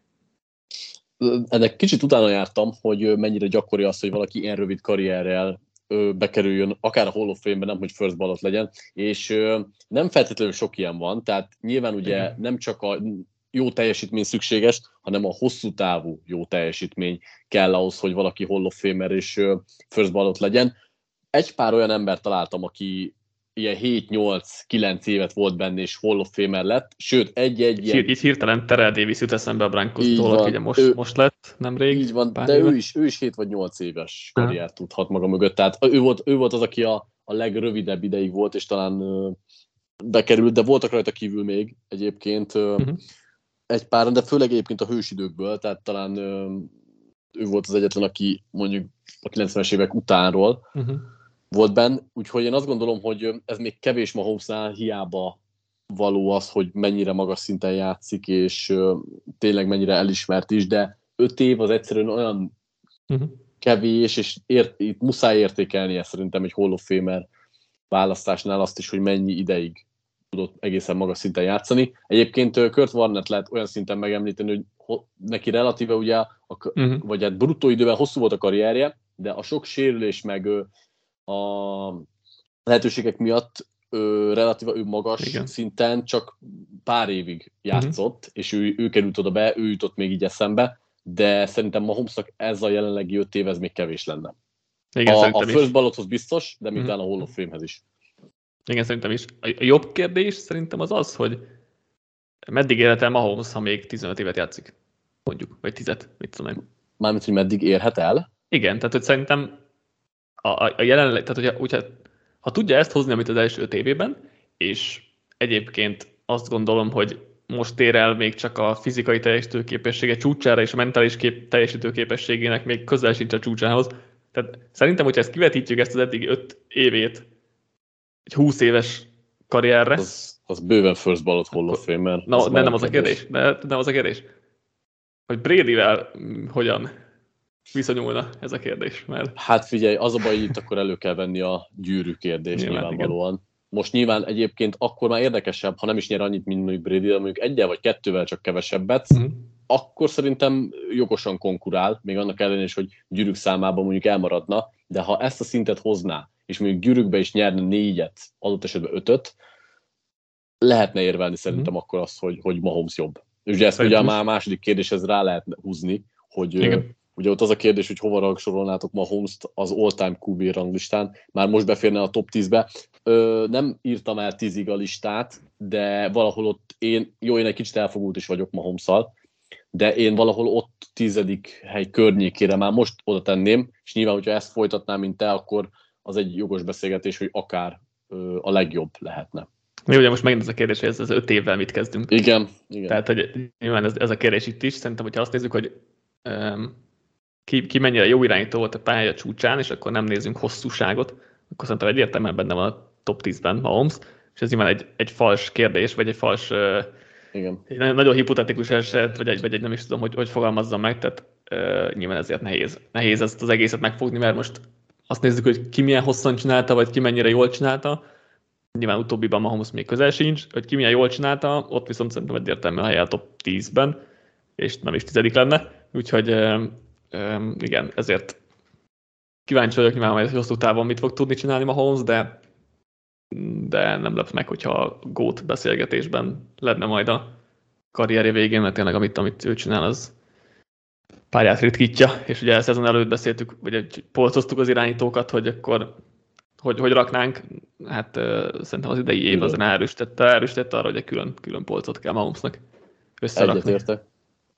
Ennek kicsit utána jártam, hogy mennyire gyakori az, hogy valaki ilyen rövid karrierrel bekerüljön, akár a Hall of Fame-be, nem hogy first ballot legyen, és nem feltétlenül sok ilyen van, tehát nyilván ugye nem csak a jó teljesítmény szükséges, hanem a hosszú távú jó teljesítmény kell ahhoz, hogy valaki Hall of Famer és first ballot legyen. Egy pár olyan ember találtam, aki ilyen 7-8-9 évet volt benne, és Hall of Famer lett, sőt, egy-egy ilyen... Itt hirtelen Terrell Davis jut eszembe a Broncos-tól, aki ugye most, ő, most lett nemrég. Így van, de ő is, ő is 7 vagy 8 éves karriert tudhat maga mögött, tehát ő volt, ő volt az, aki a, a legrövidebb ideig volt, és talán uh, bekerült, de voltak rajta kívül még egyébként uh, uh-huh. egy pár, de főleg egyébként a hősidőkből, tehát talán uh, ő volt az egyetlen, aki mondjuk a 90-es évek utánról. Uh-huh volt benne, úgyhogy én azt gondolom, hogy ez még kevés Mahomesnál hiába való az, hogy mennyire magas szinten játszik, és tényleg mennyire elismert is, de öt év az egyszerűen olyan uh-huh. kevés, és ért, itt muszáj értékelni ezt szerintem egy Hall of Famer választásnál azt is, hogy mennyi ideig tudott egészen magas szinten játszani. Egyébként Kurt Warnett lehet olyan szinten megemlíteni, hogy neki relatíve ugye, a, uh-huh. vagy hát bruttó időben hosszú volt a karrierje, de a sok sérülés meg a lehetőségek miatt ő, relatíva ő magas Igen. szinten csak pár évig játszott, uh-huh. és ő, ő került oda be, ő jutott még így eszembe, de szerintem Mahomesnak ez a jelenlegi öt év, ez még kevés lenne. Igen, a, a first ballothoz biztos, de még uh-huh. a Hall of Fame-hez is. Igen, szerintem is. A jobb kérdés szerintem az az, hogy meddig érhet el Mahomes, ha még 15 évet játszik? Mondjuk, vagy 10 mit tudom én. Mármint, hogy meddig érhet el? Igen, tehát hogy szerintem a, a, a jelenleg, tehát hogyha, hogyha, ha tudja ezt hozni, amit az első öt évében, és egyébként azt gondolom, hogy most ér el még csak a fizikai teljesítő képessége csúcsára, és a mentális kép, teljesítő képességének még közel sincs a csúcsához. Tehát szerintem, hogyha ezt kivetítjük ezt az eddig öt évét egy 20 éves karrierre. Az, az bőven first ballot Hall of Fame, Na, de nem az a kérdés. De nem az a kérdés. Hogy Bradyvel hogyan viszonyulna ez a kérdés? Mert... Hát figyelj, az a baj, itt akkor elő kell venni a gyűrű kérdés nyilván, nyilvánvalóan. Igen. Most nyilván egyébként akkor már érdekesebb, ha nem is nyer annyit, mint mondjuk Brady, de mondjuk egyel vagy kettővel csak kevesebbet, mm. akkor szerintem jogosan konkurál, még annak ellenére is, hogy gyűrűk számában mondjuk elmaradna, de ha ezt a szintet hozná, és mondjuk gyűrűkbe is nyerne négyet, adott esetben ötöt, lehetne érvelni szerintem mm. akkor azt, hogy, hogy Mahomes jobb. Ugye ezt ugye már a második kérdéshez rá lehet húzni, hogy Igen. Ugye ott az a kérdés, hogy hova rangsorolnátok ma holmes az all-time QB ranglistán, már most beférne a top 10-be. Ö, nem írtam el 10 a listát, de valahol ott én, jó, én egy kicsit elfogult is vagyok ma holmes de én valahol ott tizedik hely környékére már most oda tenném, és nyilván, hogyha ezt folytatnám, mint te, akkor az egy jogos beszélgetés, hogy akár ö, a legjobb lehetne. Jó, ugye most megint az a kérdés, hogy ez az öt évvel mit kezdünk. Igen, igen. Tehát, hogy nyilván ez, ez a kérdés itt is, szerintem, hogyha azt nézzük, hogy um, ki, ki mennyire jó irányító volt a pálya csúcsán, és akkor nem nézzünk hosszúságot, akkor szerintem egyértelműen benne van a top 10-ben Mahomes, és ez nyilván egy, egy fals kérdés, vagy egy fals, Igen. Egy nagyon hipotetikus eset, vagy egy, vagy egy nem is tudom, hogy, hogy fogalmazzam meg, tehát uh, nyilván ezért nehéz, nehéz ezt az egészet megfogni, mert most azt nézzük, hogy ki milyen hosszan csinálta, vagy ki mennyire jól csinálta, nyilván utóbbiban Mahomes még közel sincs, hogy ki milyen jól csinálta, ott viszont szerintem egyértelműen a helye a top 10-ben, és nem is tizedik lenne, úgyhogy igen, ezért kíváncsi vagyok nyilván, hogy hosszú távon mit fog tudni csinálni Mahomes, de, de nem lep meg, hogyha a GOAT beszélgetésben lenne majd a karrierje végén, mert tényleg amit, amit ő csinál, az pályát ritkítja, és ugye ezen előtt beszéltük, vagy polcoztuk az irányítókat, hogy akkor hogy, hogy raknánk, hát uh, szerintem az idei év az erősítette, erősítette arra, hogy egy külön, külön polcot kell Mahomesnak összerakni. Egyetértek.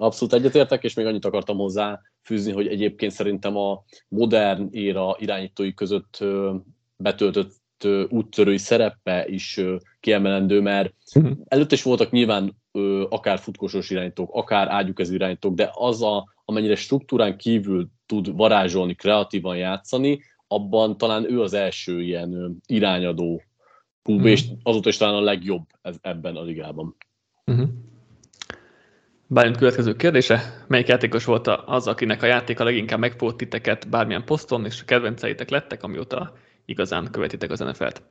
Abszolút egyetértek, és még annyit akartam hozzá fűzni, hogy egyébként szerintem a modern éra irányítói között betöltött úttörői szerepe is kiemelendő, mert mhm. előtt is voltak nyilván akár futkósos irányítók, akár ágyúkezű irányítók, de az, a, amennyire struktúrán kívül tud varázsolni, kreatívan játszani, abban talán ő az első ilyen irányadó pub, mm. és azóta is talán a legjobb ebben a ligában. Mm-hmm. Bálint következő kérdése. Melyik játékos volt az, akinek a játéka leginkább megfogott titeket bármilyen poszton, és a kedvenceitek lettek, amióta igazán követitek az NFL-t?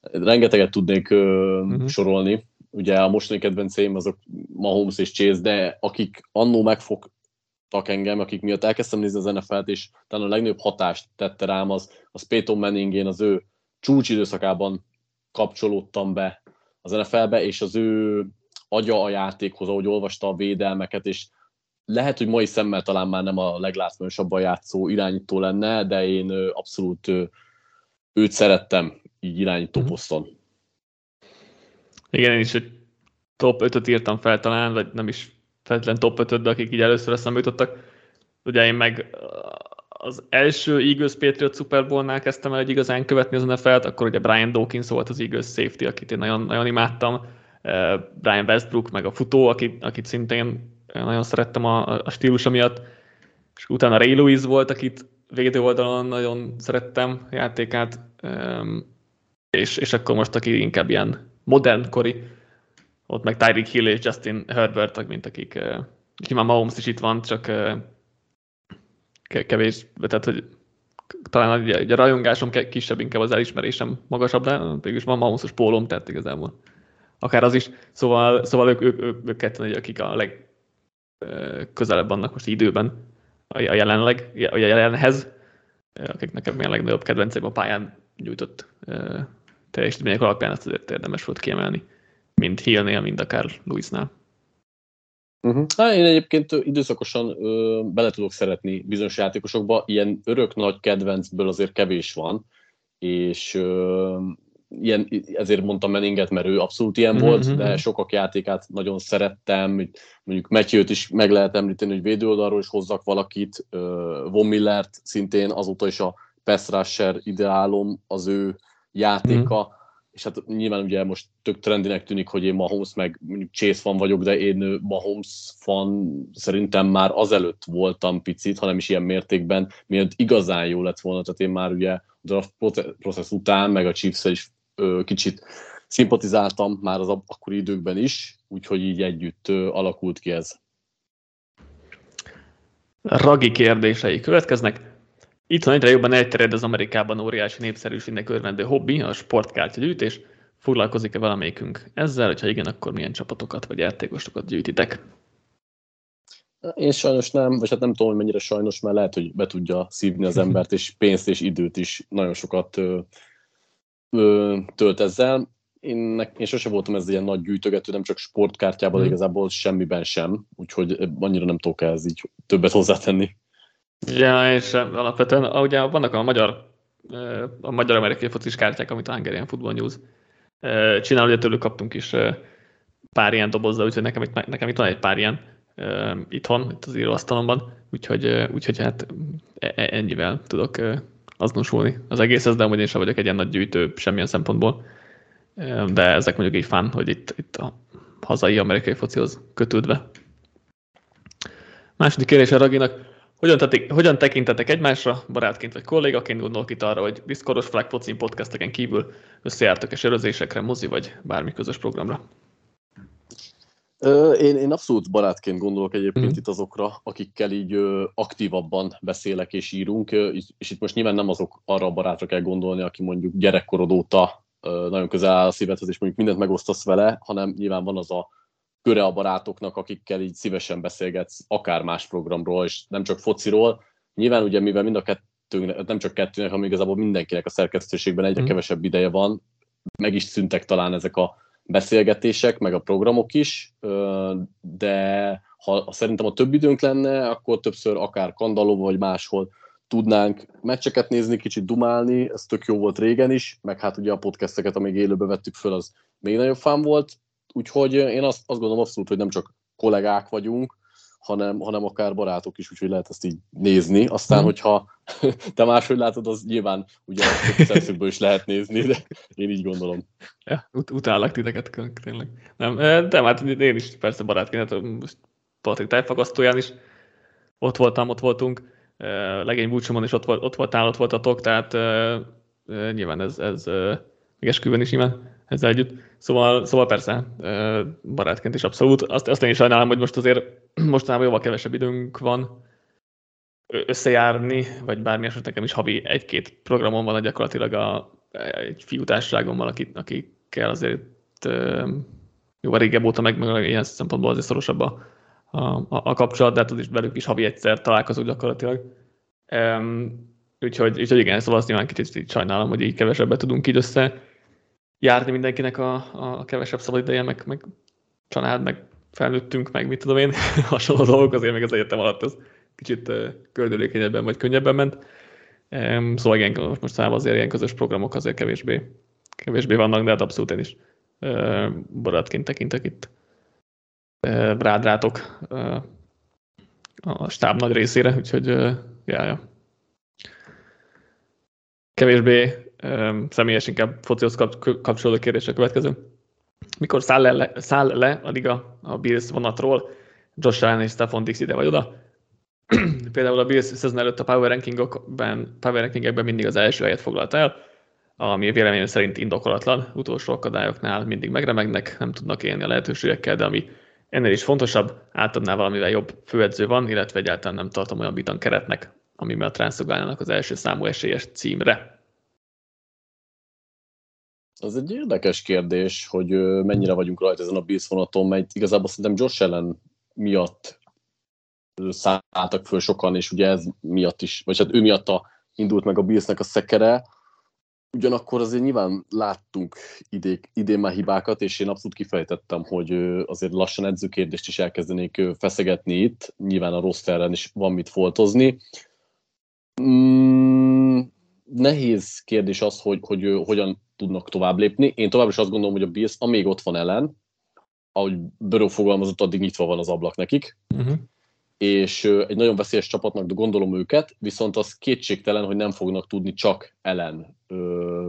Rengeteget tudnék ö, uh-huh. sorolni. Ugye a mostani kedvenceim azok Mahomes és Chase, de akik annó megfogtak engem, akik miatt elkezdtem nézni az NFL-t, és talán a legnagyobb hatást tette rám, az, az Peyton Manning, én az ő csúcsidőszakában kapcsolódtam be az NFL-be, és az ő agya a játékhoz, ahogy olvasta a védelmeket, és lehet, hogy mai szemmel talán már nem a leglátványosabban játszó irányító lenne, de én abszolút őt szerettem így irányító mm-hmm. poszton. Igen, én is egy top 5-öt írtam fel talán, vagy nem is feltétlenül top 5 de akik így először eszembe jutottak. Ugye én meg az első Eagles Patriot Super Bowl-nál kezdtem el egy igazán követni az NFL-t, akkor ugye Brian Dawkins volt az Eagles safety, akit én nagyon, nagyon imádtam Brian Westbrook, meg a futó, akit, akit szintén nagyon szerettem a, a stílusa miatt, és utána Ray Lewis volt, akit védő oldalon nagyon szerettem játékát, és, és akkor most, aki inkább ilyen modern kori, ott meg Tyreek Hill és Justin Herbert, mint akik, már Mahomes is itt van, csak kevés, tehát hogy talán a, a rajongásom kisebb, inkább az elismerésem magasabb, de mégis van Mahomes-os pólom, tehát igazából akár az is. Szóval, szóval ők, ők, ők, ők ketten, akik a leg közelebb vannak most időben a jelenleg, a jelenhez, akik nekem a legnagyobb kedvenceim a pályán nyújtott teljesítmények alapján ezt azért érdemes volt kiemelni, mind Hillnél, mind akár Louisnál. Uh-huh. Hát én egyébként időszakosan ö, bele tudok szeretni bizonyos játékosokba, ilyen örök nagy kedvencből azért kevés van, és ö, ilyen, ezért mondtam Meninget, mert ő abszolút ilyen mm-hmm. volt, de sokak játékát nagyon szerettem, mondjuk Matthew-t is meg lehet említeni, hogy védőoldalról is hozzak valakit, Von Millert szintén azóta is a pass rusher ideálom az ő játéka, mm. és hát nyilván ugye most tök trendinek tűnik, hogy én Mahomes meg mondjuk Chase fan vagyok, de én Mahomes fan szerintem már azelőtt voltam picit, hanem is ilyen mértékben, miért igazán jó lett volna, tehát én már ugye draft process után, meg a chiefs is kicsit szimpatizáltam már az akkori időkben is, úgyhogy így együtt alakult ki ez. Ragi kérdései következnek. Itthon egyre jobban elterjed az Amerikában óriási népszerűségnek örvendő hobbi, a sportkártya gyűjtés. Foglalkozik-e valamelyikünk ezzel, hogyha igen, akkor milyen csapatokat vagy játékosokat gyűjtitek? Én sajnos nem, vagy hát nem tudom, hogy mennyire sajnos, mert lehet, hogy be tudja szívni az embert, és pénzt és időt is nagyon sokat ö, tölt ezzel. Én, én sose voltam ez ilyen nagy gyűjtögető, nem csak sportkártyában, hmm. igazából semmiben sem, úgyhogy annyira nem tudok ez így többet hozzátenni. Ja, és alapvetően ugye vannak a magyar a magyar amerikai focis kártyák, amit a Hungarian Football News csinál, ugye tőlük kaptunk is pár ilyen dobozza, úgyhogy nekem itt, nekem itt van egy pár ilyen itthon, itt az íróasztalomban, úgyhogy, úgyhogy hát e, e, ennyivel tudok azonosulni az egészhez, de amúgy én sem vagyok egy ilyen nagy gyűjtő semmilyen szempontból. De ezek mondjuk így fán, hogy itt, itt a hazai amerikai focihoz kötődve. Második kérdés a Raginak. Hogyan, tetik, hogyan tekintetek egymásra, barátként vagy kollégaként? Gondolok itt arra, hogy Discordos Flag Focin podcasteken kívül összejártok-e sörözésekre, mozi vagy bármi közös programra? Én, én abszolút barátként gondolok egyébként mm. itt azokra, akikkel így aktívabban beszélek és írunk, és itt most nyilván nem azok arra a barátra kell gondolni, aki mondjuk gyerekkorod óta nagyon közel áll a szívedhez, és mondjuk mindent megosztasz vele, hanem nyilván van az a köre a barátoknak, akikkel így szívesen beszélgetsz akár más programról, és nem csak fociról. Nyilván ugye, mivel mind a kettőnek, nem csak kettőnek, hanem igazából mindenkinek a szerkesztőségben egyre mm. kevesebb ideje van, meg is szüntek talán ezek a beszélgetések, meg a programok is, de ha szerintem a több időnk lenne, akkor többször akár Kandalóba vagy máshol tudnánk meccseket nézni, kicsit dumálni, ez tök jó volt régen is, meg hát ugye a podcasteket, amíg élőbe vettük föl, az még nagyobb fán volt, úgyhogy én azt, azt gondolom abszolút, hogy nem csak kollégák vagyunk, hanem, hanem akár barátok is, úgyhogy lehet ezt így nézni. Aztán, mm. hogyha *laughs* te máshogy látod, az nyilván ugye a szemszögből is lehet nézni, de én így gondolom. Ja, ut- utállak titeket tényleg. Nem, de hát én is persze barátként, hát most Patrik tájfagasztóján is ott voltam, ott voltunk, legény búcsomon is ott, volt, ott voltál, ott voltatok, tehát nyilván ez, ez meg esküvőn is nyilván ezzel együtt. Szóval, szóval persze, barátként is abszolút. Azt, azt én is sajnálom, hogy most azért *clears throat* mostanában jóval kevesebb időnk van összejárni, vagy bármi eset nekem is havi egy-két programon van gyakorlatilag a, egy fiútárságommal, akik, akikkel azért jóval régebb óta meg, meg ilyen szempontból azért szorosabb a, a, a kapcsolat, de hát az is velük is havi egyszer találkozunk gyakorlatilag. Um, úgyhogy, úgyhogy igen, szóval azt nyilván kicsit így sajnálom, hogy így kevesebbet tudunk így össze járni mindenkinek a, a kevesebb szabad ideje, meg, meg család, meg felnőttünk, meg mit tudom én, *laughs* hasonló dolgok, azért még az egyetem alatt ez kicsit kördülékenyebben vagy könnyebben ment. Szóval igen, most, most azért ilyen közös programok azért kevésbé, kevésbé vannak, de hát abszolút én is barátként tekintek itt rád rátok a stáb nagy részére, úgyhogy uh, ja, ja. Kevésbé személyes inkább focihoz kapcsolódó kérdés a következő. Mikor száll le, száll le a liga a Bills vonatról, Josh Allen és Stephon Dix ide vagy oda? *clears throat* Például a Bills szezon előtt a Power, Rankingokben, Power Rankingekben mindig az első helyet foglalt el, ami véleményem szerint indokolatlan. Utolsó akadályoknál mindig megremegnek, nem tudnak élni a lehetőségekkel, de ami ennél is fontosabb, átadnál valamivel jobb főedző van, illetve egyáltalán nem tartom olyan bitan keretnek, amivel transzolgálnának az első számú esélyes címre. Az egy érdekes kérdés, hogy mennyire vagyunk rajta ezen a Bills vonaton, mert igazából szerintem Josh Allen miatt szálltak föl sokan, és ugye ez miatt is, vagy hát ő miatt indult meg a Billsnek a szekere, Ugyanakkor azért nyilván láttunk idék, idén már hibákat, és én abszolút kifejtettem, hogy azért lassan edzőkérdést is elkezdenék feszegetni itt. Nyilván a rossz is van mit foltozni. Mm, nehéz kérdés az, hogy, hogy hogyan tudnak tovább lépni. Én tovább is azt gondolom, hogy a Bills, amíg ott van ellen, ahogy Börő fogalmazott, addig nyitva van az ablak nekik, uh-huh. és egy nagyon veszélyes csapatnak gondolom őket, viszont az kétségtelen, hogy nem fognak tudni csak ellen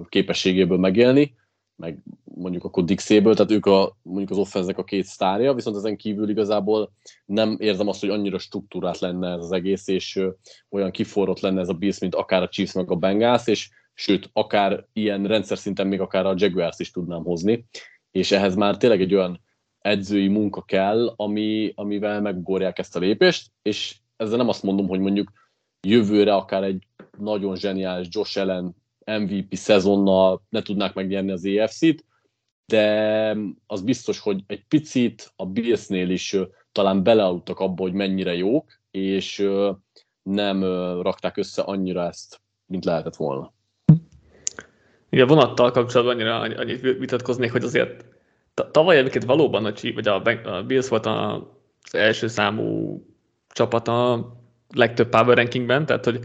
képességéből megélni, meg mondjuk akkor Dixéből, tehát ők a, mondjuk az offenznek a két sztárja, viszont ezen kívül igazából nem érzem azt, hogy annyira struktúrát lenne ez az egész, és ö, olyan kiforrott lenne ez a Bills, mint akár a Chiefs meg a Bengals, és sőt, akár ilyen rendszer szinten még akár a Jaguars is tudnám hozni, és ehhez már tényleg egy olyan edzői munka kell, ami, amivel megugorják ezt a lépést, és ezzel nem azt mondom, hogy mondjuk jövőre akár egy nagyon zseniális Josh Allen MVP szezonnal ne tudnák megnyerni az EFC-t, de az biztos, hogy egy picit a Billsnél is talán belealudtak abba, hogy mennyire jók, és nem rakták össze annyira ezt, mint lehetett volna. Igen, vonattal kapcsolatban annyira annyit vitatkoznék, hogy azért tavaly egyébként valóban a, vagy a, a Bills volt az első számú csapat a legtöbb power rankingben, tehát hogy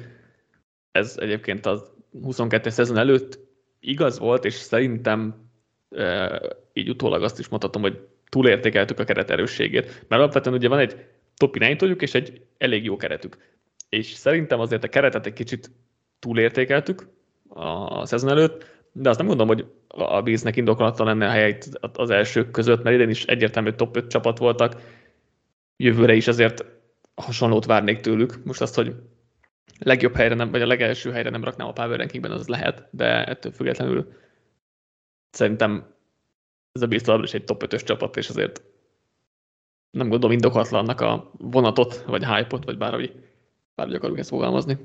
ez egyébként az 22 szezon előtt igaz volt, és szerintem e, így utólag azt is mondhatom, hogy túlértékeltük a keret erősségét. Mert alapvetően ugye van egy top irányítójuk, és egy elég jó keretük. És szerintem azért a keretet egy kicsit túlértékeltük a szezon előtt, de azt nem gondolom, hogy a Bíznek indokolata lenne a hely az elsők között, mert idén is egyértelmű top 5 csapat voltak. Jövőre is azért hasonlót várnék tőlük. Most azt, hogy legjobb helyre nem, vagy a legelső helyre nem raknám a Power Rankingben, az lehet, de ettől függetlenül szerintem ez a Bills is egy top 5-ös csapat, és azért nem gondolom indokatlannak a vonatot, vagy hype-ot, vagy bárhogy, bárhogy akarunk ezt fogalmazni.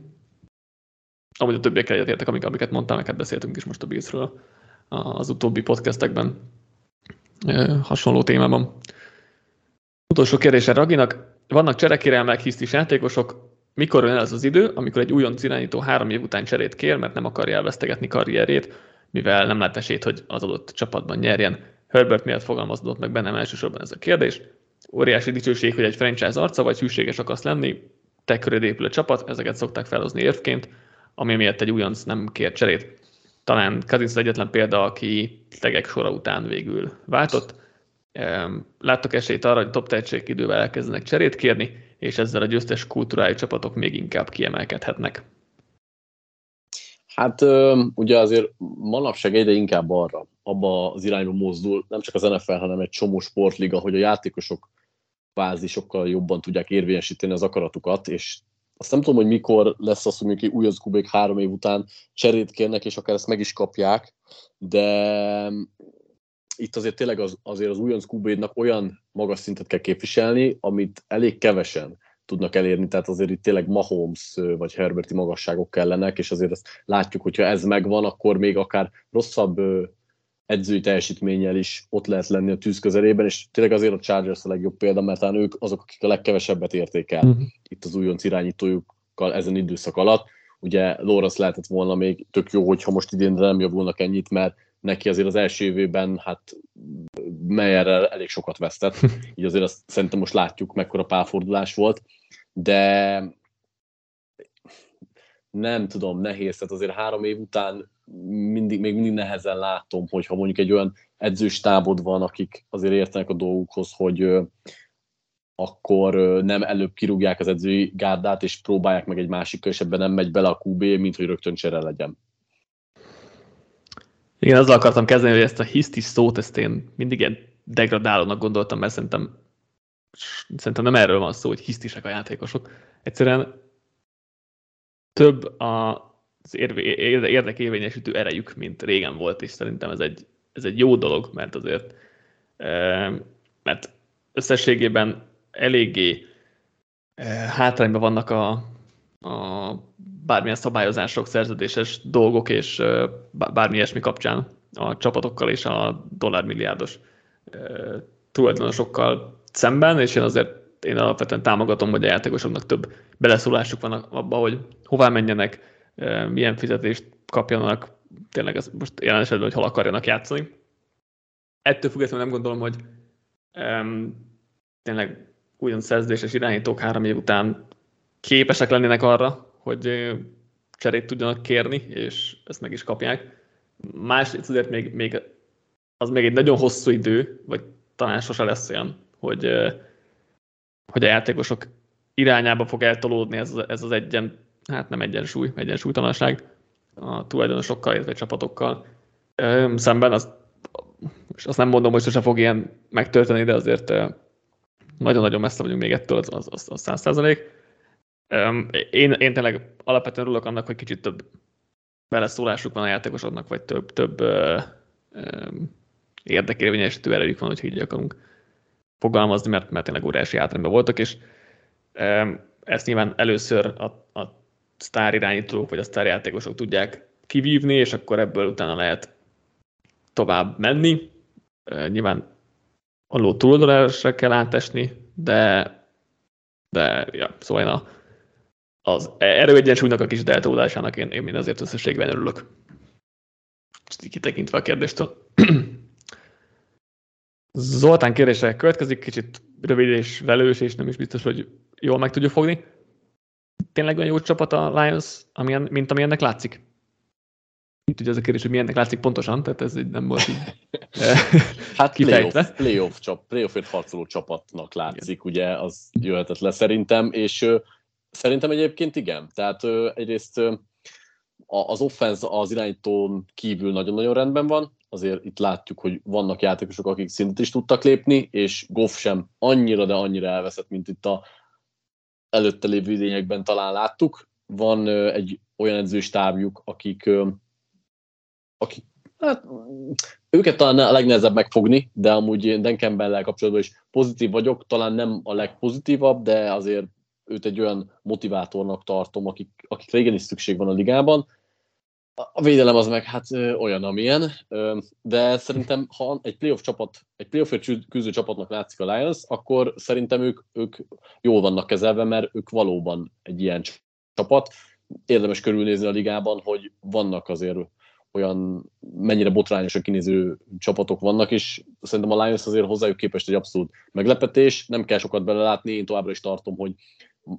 Amúgy a többiekkel egyetértek, amik, amiket mondtam, meg hát beszéltünk is most a Billsről az utóbbi podcastekben hasonló témában. Utolsó kérdése Raginak. Vannak cserekérelmek, hisztis játékosok, mikor jön ez az idő, amikor egy újonc irányító három év után cserét kér, mert nem akarja elvesztegetni karrierét, mivel nem lát esélyt, hogy az adott csapatban nyerjen. Herbert miatt fogalmazódott meg bennem elsősorban ez a kérdés. Óriási dicsőség, hogy egy franchise arca, vagy hűséges akarsz lenni, te köröd épül a csapat, ezeket szokták felhozni érvként, ami miatt egy újonc nem kér cserét. Talán Kazinsz egyetlen példa, aki tegek sora után végül váltott. Láttok esélyt arra, hogy top tehetség idővel elkezdenek cserét kérni, és ezzel a győztes kultúrájú csapatok még inkább kiemelkedhetnek. Hát ugye azért manapság egyre inkább arra, abba az irányba mozdul, nem csak az NFL, hanem egy csomó sportliga, hogy a játékosok kvázi sokkal jobban tudják érvényesíteni az akaratukat, és azt nem tudom, hogy mikor lesz az, hogy mondjuk új az kubék három év után cserét kérnek, és akár ezt meg is kapják, de itt azért tényleg az, azért az újonc QB-nak olyan magas szintet kell képviselni, amit elég kevesen tudnak elérni, tehát azért itt tényleg Mahomes vagy Herberti magasságok kellenek, és azért ezt látjuk, hogyha ez megvan, akkor még akár rosszabb edzői teljesítménnyel is ott lehet lenni a tűz közelében, és tényleg azért a Chargers a legjobb példa, mert talán ők azok, akik a legkevesebbet érték el uh-huh. itt az újonc irányítójukkal ezen időszak alatt. Ugye Lawrence lehetett volna még tök jó, hogyha most idén nem javulnak ennyit, mert neki azért az első évében hát Meyerrel elég sokat vesztett, *laughs* így azért azt szerintem most látjuk, mekkora pálfordulás volt, de nem tudom, nehéz, tehát azért három év után mindig, még mindig nehezen látom, hogyha mondjuk egy olyan edzőstábod van, akik azért értenek a dolgukhoz, hogy akkor nem előbb kirúgják az edzői gárdát, és próbálják meg egy másik és ebben nem megy bele a QB, mint hogy rögtön csere legyen. Igen, azzal akartam kezdeni, hogy ezt a hisztis szót, ezt én mindig ilyen degradálónak gondoltam, mert szerintem, szerintem nem erről van szó, hogy hisztisek a játékosok. Egyszerűen több az érdekérvényesítő erejük, mint régen volt, és szerintem ez egy, ez egy jó dolog, mert azért mert összességében eléggé hátrányban vannak a, a bármilyen szabályozások, szerződéses dolgok és bármi ilyesmi kapcsán a csapatokkal és a dollármilliárdos tulajdonosokkal szemben, és én azért én alapvetően támogatom, hogy a játékosoknak több beleszólásuk van abba, hogy hová menjenek, milyen fizetést kapjanak, tényleg ez most jelen esetben, hogy hol akarjanak játszani. Ettől függetlenül nem gondolom, hogy um, tényleg újon szerződéses irányítók három év után képesek lennének arra, hogy cserét tudjanak kérni, és ezt meg is kapják. Másrészt azért még, még az még egy nagyon hosszú idő, vagy talán sose lesz olyan, hogy, hogy a játékosok irányába fog eltolódni ez, ez az egyen, hát nem egyensúly, egyensúlytalanság a tulajdonosokkal, illetve csapatokkal szemben. Az, és azt nem mondom, hogy sose fog ilyen megtörténni, de azért nagyon-nagyon messze vagyunk még ettől, az, az, az 100 százalék. Én, én tényleg alapvetően örülök annak, hogy kicsit több beleszólásuk van a játékosoknak, vagy több, több uh, um, érdekérvényesítő erejük van, hogy így akarunk fogalmazni, mert, mert tényleg óriási hátrányban voltak, és um, ezt nyilván először a, a sztár irányítók, vagy a sztár játékosok tudják kivívni, és akkor ebből utána lehet tovább menni. Nyilván a ló túloldalásra kell átesni, de, de ja, szóval én a az erőegyensúlynak a kis eltolódásának én, én azért összességben örülök. Kitekintve a kérdéstől. Zoltán kérdése következik, kicsit rövid és velős, és nem is biztos, hogy jól meg tudja fogni. Tényleg olyan jó csapat a Lions, amilyen, mint amilyennek látszik? Itt ugye az a kérdés, hogy milyennek látszik pontosan, tehát ez egy nem volt így *laughs* Hát playoff, playoff, csap, playoffért harcoló csapatnak látszik, Igen. ugye, az jöhetett le szerintem, és Szerintem egyébként igen. Tehát ö, egyrészt ö, az offense az irányítón kívül nagyon-nagyon rendben van, azért itt látjuk, hogy vannak játékosok, akik szintet is tudtak lépni, és Goff sem annyira, de annyira elveszett, mint itt a előtte lévő idényekben talán láttuk. Van egy olyan edzőstábjuk, akik, akik hát, őket talán a legnehezebb megfogni, de amúgy Dan campbell kapcsolatban is pozitív vagyok, talán nem a legpozitívabb, de azért őt egy olyan motivátornak tartom, akik, akik régen is szükség van a ligában. A védelem az meg hát olyan, amilyen, de szerintem, ha egy playoff csapat, egy playoff küzdő csapatnak látszik a Lions, akkor szerintem ők, ők jól vannak kezelve, mert ők valóban egy ilyen csapat. Érdemes körülnézni a ligában, hogy vannak azért olyan mennyire botrányosan kinéző csapatok vannak, és szerintem a Lions azért hozzájuk képest egy abszolút meglepetés, nem kell sokat belelátni, én továbbra is tartom, hogy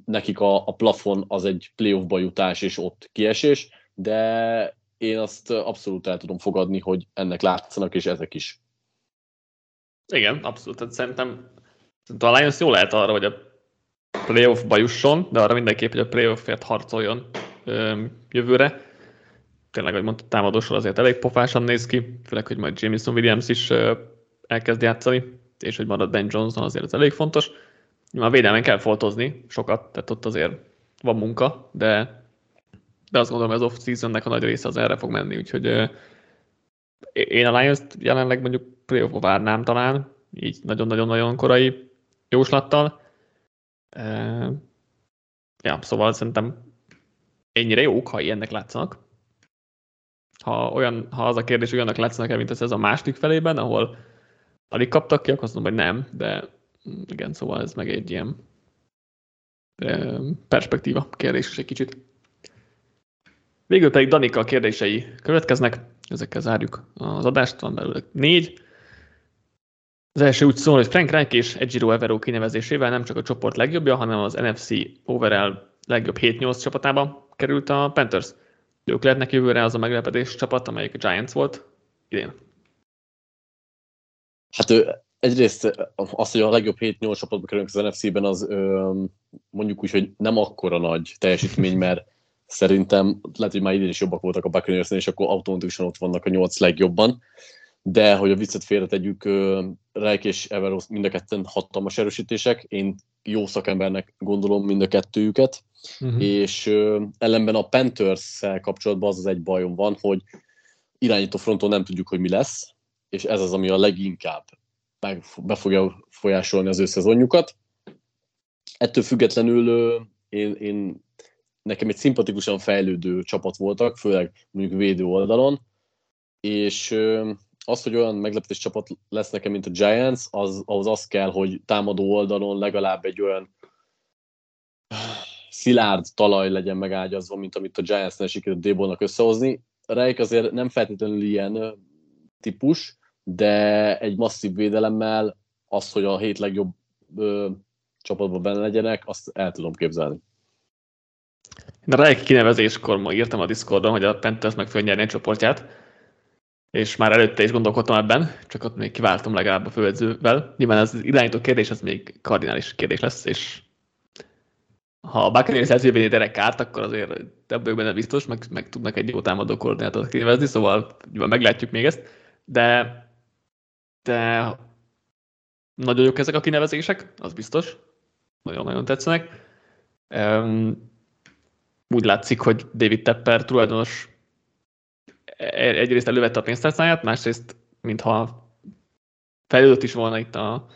nekik a, a plafon az egy playoffba jutás és ott kiesés, de én azt abszolút el tudom fogadni, hogy ennek látszanak, és ezek is. Igen, abszolút. Tehát szerintem, szerintem a Lions jó lehet arra, hogy a playoffba jusson, de arra mindenképp, hogy a playoffért harcoljon ö, jövőre. Tényleg, ahogy mondta, támadósor azért elég pofásan néz ki, főleg, hogy majd Jameson Williams is ö, elkezd játszani, és hogy marad Ben Johnson azért ez elég fontos. A védelmen kell foltozni sokat, tehát ott azért van munka, de, de azt gondolom, hogy az off-seasonnek a nagy része az erre fog menni, úgyhogy én a Lions-t jelenleg mondjuk playoff várnám talán, így nagyon-nagyon-nagyon korai jóslattal. Ja, szóval szerintem ennyire jók, ha ilyennek látszanak. Ha, olyan, ha az a kérdés, hogy olyannak látszanak mint ez a második felében, ahol alig kaptak ki, akkor azt mondom, hogy nem, de igen, szóval ez meg egy ilyen perspektíva kérdés is egy kicsit. Végül pedig Danika kérdései következnek, ezekkel zárjuk az adást, van belőle négy. Az első úgy szól, hogy Frank Reich és Ejiro Evero kinevezésével nem csak a csoport legjobbja, hanem az NFC overall legjobb 7-8 csapatába került a Panthers. Ők lehetnek jövőre az a meglepetés csapat, amelyik a Giants volt idén. Hát egyrészt az, hogy a legjobb 7-8 csapatba kerülünk az NFC-ben, az mondjuk úgy, hogy nem akkora nagy teljesítmény, mert szerintem lehet, hogy már idén is jobbak voltak a buccaneers és akkor automatikusan ott vannak a 8 legjobban. De hogy a viccet félretegyük, Reich és Everos mind a ketten hatalmas erősítések. Én jó szakembernek gondolom mind a kettőjüket. Uh-huh. És ellenben a panthers kapcsolatban az az egy bajom van, hogy irányító fronton nem tudjuk, hogy mi lesz, és ez az, ami a leginkább meg be fogja folyásolni az ő szezonjukat. Ettől függetlenül én, én nekem egy szimpatikusan fejlődő csapat voltak, főleg mondjuk védő oldalon, és az, hogy olyan meglepetés csapat lesz nekem, mint a Giants, az, ahhoz az kell, hogy támadó oldalon legalább egy olyan szilárd talaj legyen megágyazva, mint amit a Giants-nél sikerült Débolnak összehozni. Reik azért nem feltétlenül ilyen típus, de egy masszív védelemmel az, hogy a hét legjobb ö, csapatban benne legyenek, azt el tudom képzelni. Én a Reik kinevezéskor ma írtam a Discordon, hogy a Panthers meg fogja nyerni a csoportját, és már előtte is gondolkodtam ebben, csak ott még kiváltam legalább a főedzővel. Nyilván az irányító kérdés, az még kardinális kérdés lesz, és ha a Buccaneers edzővé Derek Kárt, akkor azért ebből benne biztos, meg, meg tudnak egy jó támadó koordinátort kinevezni, szóval meglátjuk még ezt, de, de nagyon jók ezek a kinevezések, az biztos, nagyon-nagyon tetszenek. Úgy látszik, hogy David Tepper tulajdonos egyrészt elővette a pénztárcáját, másrészt, mintha fejlődött is volna itt a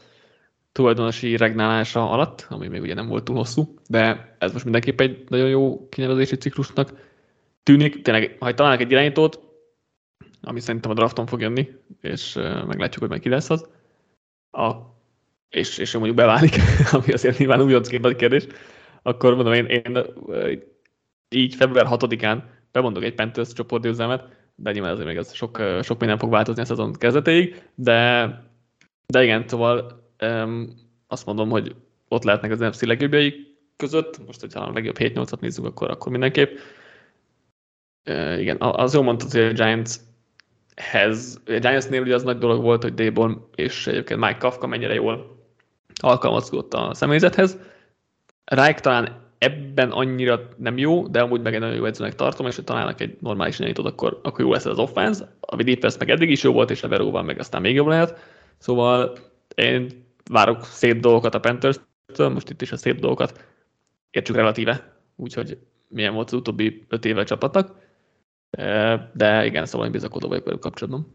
tulajdonosi regnálása alatt, ami még ugye nem volt túl hosszú, de ez most mindenképp egy nagyon jó kinevezési ciklusnak tűnik. Tényleg, ha találnak egy irányítót, ami szerintem a drafton fog jönni, és meglátjuk, hogy meg ki lesz az, a, és, és mondjuk beválik, *laughs* ami azért nyilván újoncként kérdés, akkor mondom, én, én így február 6-án bemondok egy Panthers csoportgyőzelmet, de nyilván azért még ez sok, sok minden fog változni a szezon kezdetéig, de, de igen, szóval um, azt mondom, hogy ott lehetnek az NFC legjobbjai között, most hogyha a legjobb 7-8-at nézzük, akkor, akkor mindenképp. Uh, igen, az jó mondtad, hogy a Giants-hez, a Giants-nél ugye az nagy dolog volt, hogy Dayborn és egyébként Mike Kafka mennyire jól alkalmazkodott a személyzethez. Reich talán ebben annyira nem jó, de amúgy meg egy nagyon jó edzőnek tartom, és hogy találnak egy normális irányítót, akkor, akkor jó lesz az offense. A defense meg eddig is jó volt, és a Veróval meg aztán még jobb lehet. Szóval én várok szép dolgokat a panthers most itt is a szép dolgokat értsük relatíve, úgyhogy milyen volt az utóbbi öt éve csapatnak. De igen, szóval én bizakodó vagyok velük kapcsolatban.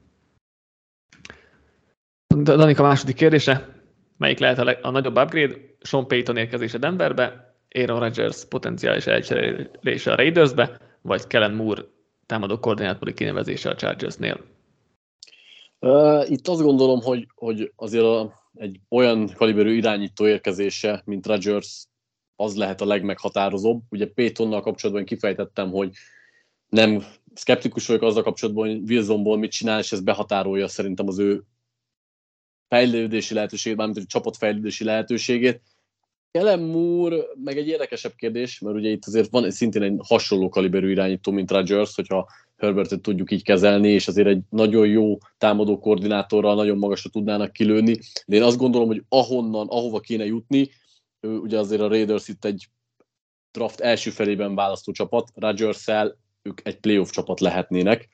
Danika második kérdése. Melyik lehet a, leg, a nagyobb upgrade? Sean Payton érkezése Denverbe, Aaron Rodgers potenciális elcserélése a Raidersbe, vagy Kellen Moore támadó koordinátori kinevezése a Chargersnél? Itt azt gondolom, hogy, hogy azért a, egy olyan kaliberű irányító érkezése, mint Rodgers, az lehet a legmeghatározóbb. Ugye Pétonnal kapcsolatban kifejtettem, hogy nem szkeptikus vagyok azzal kapcsolatban, hogy Wilsonból mit csinál, és ez behatárolja szerintem az ő fejlődési lehetőségét, mármint a csapatfejlődési lehetőségét. Kellen Moore meg egy érdekesebb kérdés, mert ugye itt azért van szintén egy hasonló kaliberű irányító, mint Rodgers, hogyha Herbertet tudjuk így kezelni, és azért egy nagyon jó támadó koordinátorral nagyon magasra tudnának kilőni, de én azt gondolom, hogy ahonnan, ahova kéne jutni, ugye azért a Raiders itt egy draft első felében választó csapat, rodgers ők egy playoff csapat lehetnének,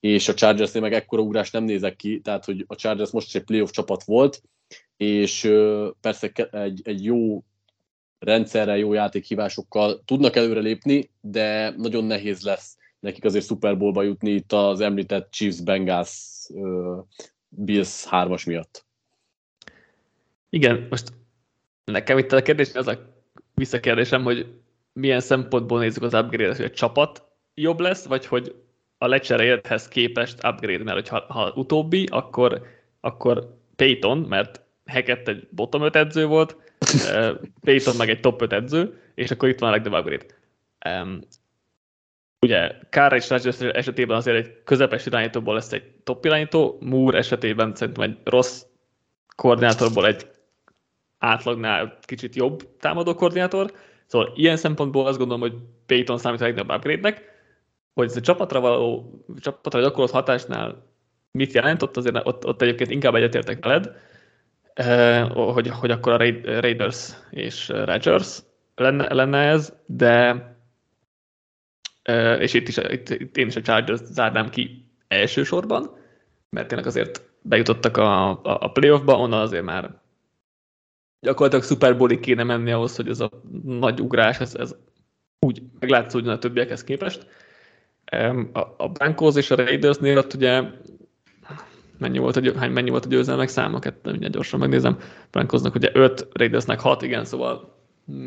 és a Chargersnél meg ekkora ugrás nem nézek ki, tehát hogy a Chargers most is egy playoff csapat volt, és persze egy, egy jó rendszerrel, jó játékhívásokkal tudnak előrelépni, de nagyon nehéz lesz nekik azért Super Bowlba jutni itt az említett Chiefs Bengals Bills 3-as miatt. Igen, most nekem itt a kérdés az a visszakérdésem, hogy milyen szempontból nézzük az upgrade-et, hogy a csapat jobb lesz, vagy hogy a lecserélthez képest upgrade, mert ha, ha utóbbi, akkor, akkor Payton, mert Hackett egy bottom 5 edző volt, Payton meg egy top 5 edző, és akkor itt van a upgrade. Um, ugye Kára és Rodgers esetében azért egy közepes irányítóból lesz egy top irányító, Moore esetében szerintem egy rossz koordinátorból egy átlagnál kicsit jobb támadó koordinátor, Szóval ilyen szempontból azt gondolom, hogy Payton számít a legnagyobb upgrade-nek, hogy ez a csapatra való, csapatra gyakorolt hatásnál mit jelent, ott azért ott, ott egyébként inkább egyetértek veled, hogy, hogy akkor a Raiders és Rodgers lenne, lenne ez, de és itt, is, itt, itt én is a Chargers zárnám ki elsősorban, mert tényleg azért bejutottak a, a, a playoffba, onnan azért már gyakorlatilag Super Bowlig kéne menni ahhoz, hogy ez a nagy ugrás, ez, ez úgy meglátszódjon a többiekhez képest. A, a Broncos és a Raidersnél ott ugye mennyi volt a, hány, mennyi volt a győzelmek száma, kettő, mindjárt gyorsan megnézem. Broncosnak ugye 5, Raidersnek 6, igen, szóval hm.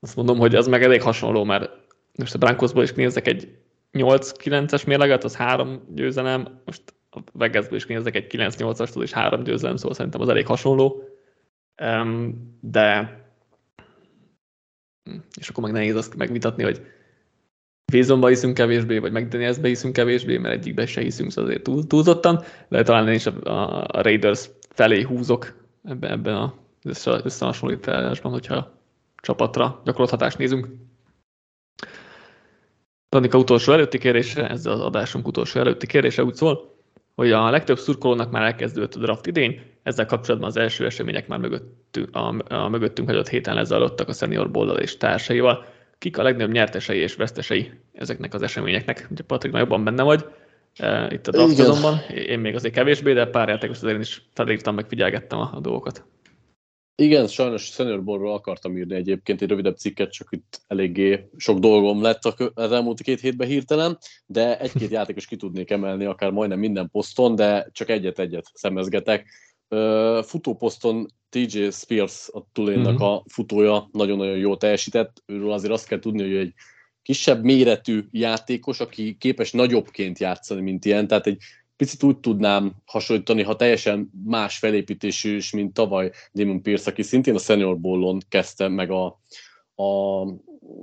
azt mondom, hogy az meg elég hasonló, mert most a Broncosból is nézek egy 8-9-es mérleget, az három győzelem, most a Vegasből is nézek egy 9-8-astól és három győzelem, szóval szerintem az elég hasonló. De és akkor meg nehéz azt megvitatni, hogy Wilsonba hiszünk kevésbé, vagy McDanielsbe hiszünk kevésbé, mert egyikbe se hiszünk szóval azért túl, túlzottan, de talán én is a, a Raiders felé húzok ebben, ebben a összehasonlításban, hogyha csapatra gyakorolt hatást nézünk. Danika utolsó előtti kérése, ez az adásunk utolsó előtti kérése úgy szól, hogy a legtöbb szurkolónak már elkezdődött a draft idén, ezzel kapcsolatban az első események már mögöttünk, a, a mögöttünk hagyott héten lezajlottak a senior boldal és társaival. Kik a legnagyobb nyertesei és vesztesei ezeknek az eseményeknek? Ugye Patrik, jobban benne vagy e, itt a draft azonban, én még azért kevésbé, de pár játékos azért én is felírtam, meg figyelgettem a, a dolgokat. Igen, sajnos Senior Ballról akartam írni egyébként egy rövidebb cikket, csak itt eléggé sok dolgom lett az elmúlt két hétben hirtelen, de egy-két *laughs* játékos ki tudnék emelni, akár majdnem minden poszton, de csak egyet-egyet szemezgetek. Futóposzton TJ Spears, a Tulénnak uh-huh. a futója nagyon-nagyon jól teljesített. Őről azért azt kell tudni, hogy egy kisebb méretű játékos, aki képes nagyobbként játszani, mint ilyen, tehát egy picit úgy tudnám hasonlítani, ha teljesen más felépítésű is, mint tavaly Damon Pierce, aki szintén a Senior Ballon kezdte meg a, a,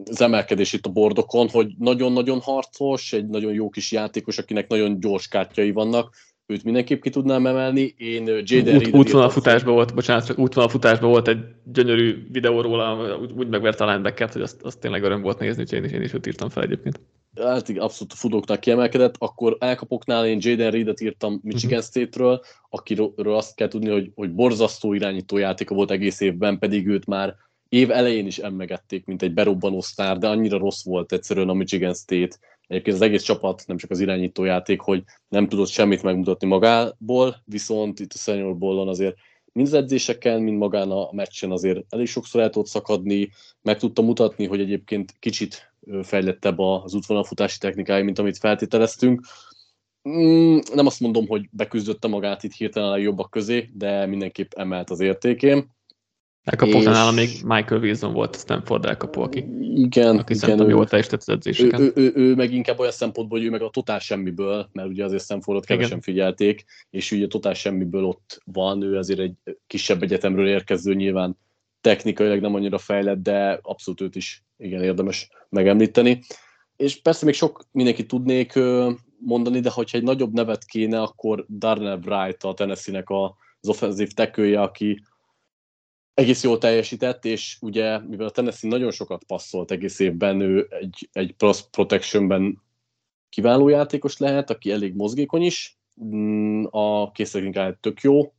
az emelkedés itt a bordokon, hogy nagyon-nagyon harcos, egy nagyon jó kis játékos, akinek nagyon gyors kártyai vannak, őt mindenképp ki tudnám emelni. Én Jaden Út, Útvonalfutásban volt, bocsánat, csak útvonalfutásban volt egy gyönyörű videó róla, úgy, megverte a linebackert, hogy azt, azt tényleg öröm volt nézni, úgyhogy én is, én is őt írtam fel egyébként hát abszolút a futóknak kiemelkedett, akkor elkapoknál én Jaden Reed-et írtam Michigan uh-huh. State-ről, akiről azt kell tudni, hogy, hogy borzasztó irányító játéka volt egész évben, pedig őt már év elején is emlegették, mint egy berobbanó sztár, de annyira rossz volt egyszerűen a Michigan State. Egyébként az egész csapat, nem csak az irányító játék, hogy nem tudott semmit megmutatni magából, viszont itt a Senior Ballon azért mind az edzéseken, mind magán a meccsen azért elég sokszor el tudott szakadni, meg tudta mutatni, hogy egyébként kicsit fejlettebb az útvonalfutási technikája, mint amit feltételeztünk. Mm, nem azt mondom, hogy beküzdötte magát itt hirtelen a jobbak közé, de mindenképp emelt az értékén. Elkapott és... nálam még Michael Wilson volt a Stanford elkapó, aki, igen, aki igen, szerintem jól teljesített az edzéseken. Ő, ő, ő, ő, meg inkább olyan szempontból, hogy ő meg a totál semmiből, mert ugye azért Stanfordot kevesen igen. figyelték, és ugye totál semmiből ott van, ő azért egy kisebb egyetemről érkező nyilván technikailag nem annyira fejlett, de abszolút őt is igen érdemes megemlíteni. És persze még sok mindenki tudnék mondani, de hogyha egy nagyobb nevet kéne, akkor Darnell Bright a Tennessee-nek az offenzív tekője, aki egész jól teljesített, és ugye, mivel a Tennessee nagyon sokat passzolt egész évben, ő egy, egy protectionben kiváló játékos lehet, aki elég mozgékony is, mm, a készletünket tök jó,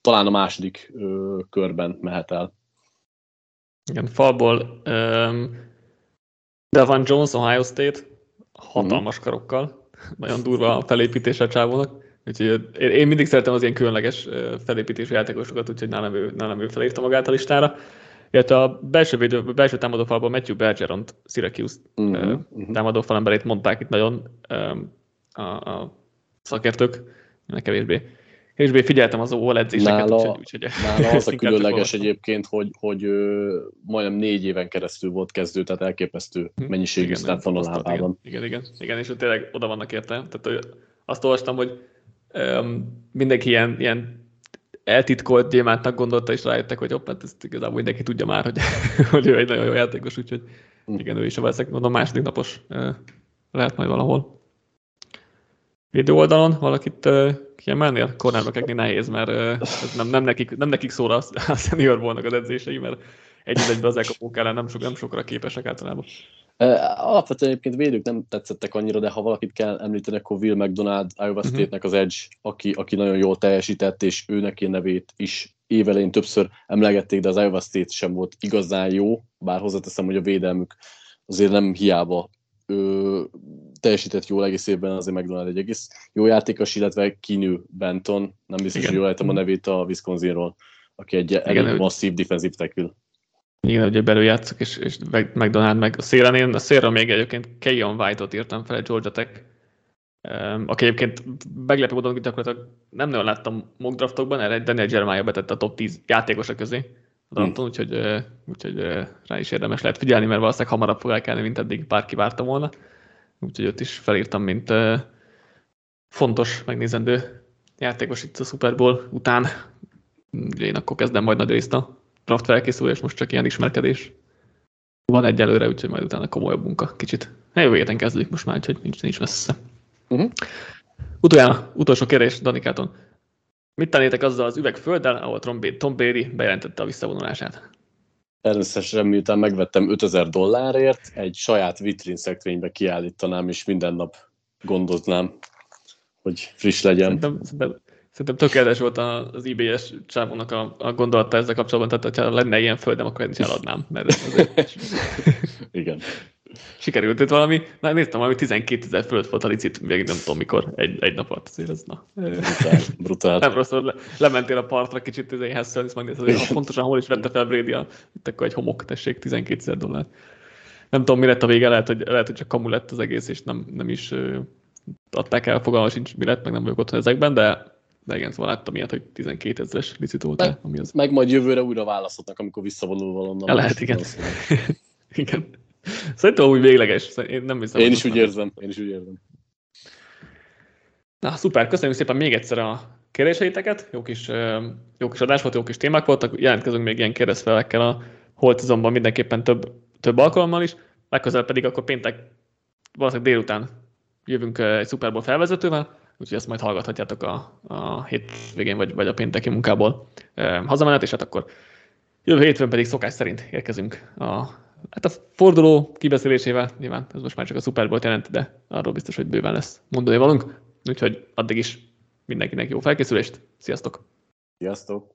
talán a második ö, körben mehet el. Igen, falból um, Devan Jones, Ohio State, hatalmas mm. karokkal, nagyon durva a felépítése a csávónak. Úgyhogy én mindig szeretem az ilyen különleges felépítésű játékosokat, úgyhogy nálam ő, nálam ő felírta magát a listára. Illetve a belső, védő, belső támadófalban Matthew Bergeront, Syracuse uh-huh, uh-huh. támadófalemberét mondták itt nagyon a, a szakértők, ennek kevésbé. Kevésbé figyeltem az OL edzéseket, nála, úgyhogy, úgyhogy nála az a *laughs* különleges egyébként, hogy, hogy ö, majdnem négy éven keresztül volt kezdő, tehát elképesztő hm, mennyiségű sztát van a lábában. Igen, igen, igen, igen, és tényleg oda vannak érte. Tehát azt olvastam, hogy um, mindenki ilyen, ilyen eltitkolt gyémántnak gondolta, és rájöttek, hogy hopp, hát ezt igazából mindenki tudja már, hogy, *laughs* hogy ő egy nagyon jó játékos, úgyhogy hm. igen, ő is a valószínűleg mondom második napos lehet majd valahol. Védő oldalon valakit uh, kiemelnél? Cornerbackeknél nehéz, mert uh, ez nem, nem, nekik, nem nekik szóra a, a senior volnak az edzései, mert egy egybe az elkapók ellen nem, sok, nem sokra képesek általában. Alapvetően egyébként védők nem tetszettek annyira, de ha valakit kell említeni, akkor Will McDonald, Iowa mhm. State-nek az Edge, aki, aki nagyon jól teljesített, és őnek én nevét is évelején többször emlegették, de az Iowa State sem volt igazán jó, bár hozzáteszem, hogy a védelmük azért nem hiába ő, teljesített jól egész évben, azért McDonald egy egész jó játékos, illetve Kinő Benton, nem biztos, Igen. hogy jól ejtem a nevét a Wisconsinról, aki egy elég masszív defensív tackle. Igen, ugye belül játszok, és, és McDonald meg a szélen, én a szélről még egyébként Keyon White-ot írtam fel, egy Georgia Tech, aki egyébként meglepő módon gyakorlatilag nem nagyon láttam mock draftokban, erre Daniel Jeremiah betette a top 10 játékosa közé a drafton, hmm. úgyhogy, úgyhogy rá is érdemes lehet figyelni, mert valószínűleg hamarabb fog elkelni, mint eddig bárki várta volna. Úgyhogy ott is felírtam, mint fontos, megnézendő játékos itt a Super Bowl után. Én akkor kezdem majd nagy részt a draft felkészülés, most csak ilyen ismerkedés van egyelőre, úgyhogy majd utána komolyabb munka kicsit. Jövő héten kezdődik most már, úgyhogy nincs, nincs messze. Uh-huh. Utoljára, utolsó kérdés Danikáton. Mit tanítek azzal az üvegfölddel, ahol Tom Brady bejelentette a visszavonulását? Természetesen miután megvettem 5000 dollárért, egy saját vitrin szekrénybe kiállítanám, és minden nap gondoznám, hogy friss legyen. Szerintem, szerintem Szerintem tökéletes volt az IBS csávónak a, a gondolata ezzel kapcsolatban, tehát ha lenne ilyen földem, akkor én is eladnám. Mert azért... *laughs* Igen. Sikerült itt valami, na néztem, valami 12 ezer föld volt a licit, még nem tudom mikor, egy, egy nap alatt azért ez, na. Brutál, brutál. Nem rossz, le, lementél a partra kicsit izé, Hessel, és megnézted, hogy pontosan hol is vette fel Brady, a, itt akkor egy homok, tessék, 12 ezer dollár. Nem tudom, mi lett a vége, lehet, hogy, lehet, hogy csak kamu lett az egész, és nem, nem is adták el, fogalma sincs, mi lett, meg nem vagyok otthon ezekben, de de igen, szóval láttam ilyet, hogy 12 ezeres licit volt meg, ami az... Meg majd jövőre újra választhatnak, amikor visszavonul valonnan. Lehet, igen. *laughs* igen. Szerintem úgy végleges. Én nem hiszem. Én is úgy érzem. Én is úgy érzem. Na, szuper. Köszönjük szépen még egyszer a kérdéseiteket. Jó kis, jó kis adás volt, jó kis témák voltak. Jelentkezünk még ilyen kérdezfelekkel a holtizomban mindenképpen több, több alkalommal is. Legközelebb pedig akkor péntek valószínűleg délután jövünk egy Super Bowl felvezetővel úgyhogy ezt majd hallgathatjátok a, a hétvégén vagy, vagy a pénteki munkából e, hazamenet, és hát akkor jövő hétfőn pedig szokás szerint érkezünk a, hát a forduló kibeszélésével, nyilván ez most már csak a Super Bowl jelent, de arról biztos, hogy bőven lesz mondani valunk, úgyhogy addig is mindenkinek jó felkészülést, sziasztok! Sziasztok!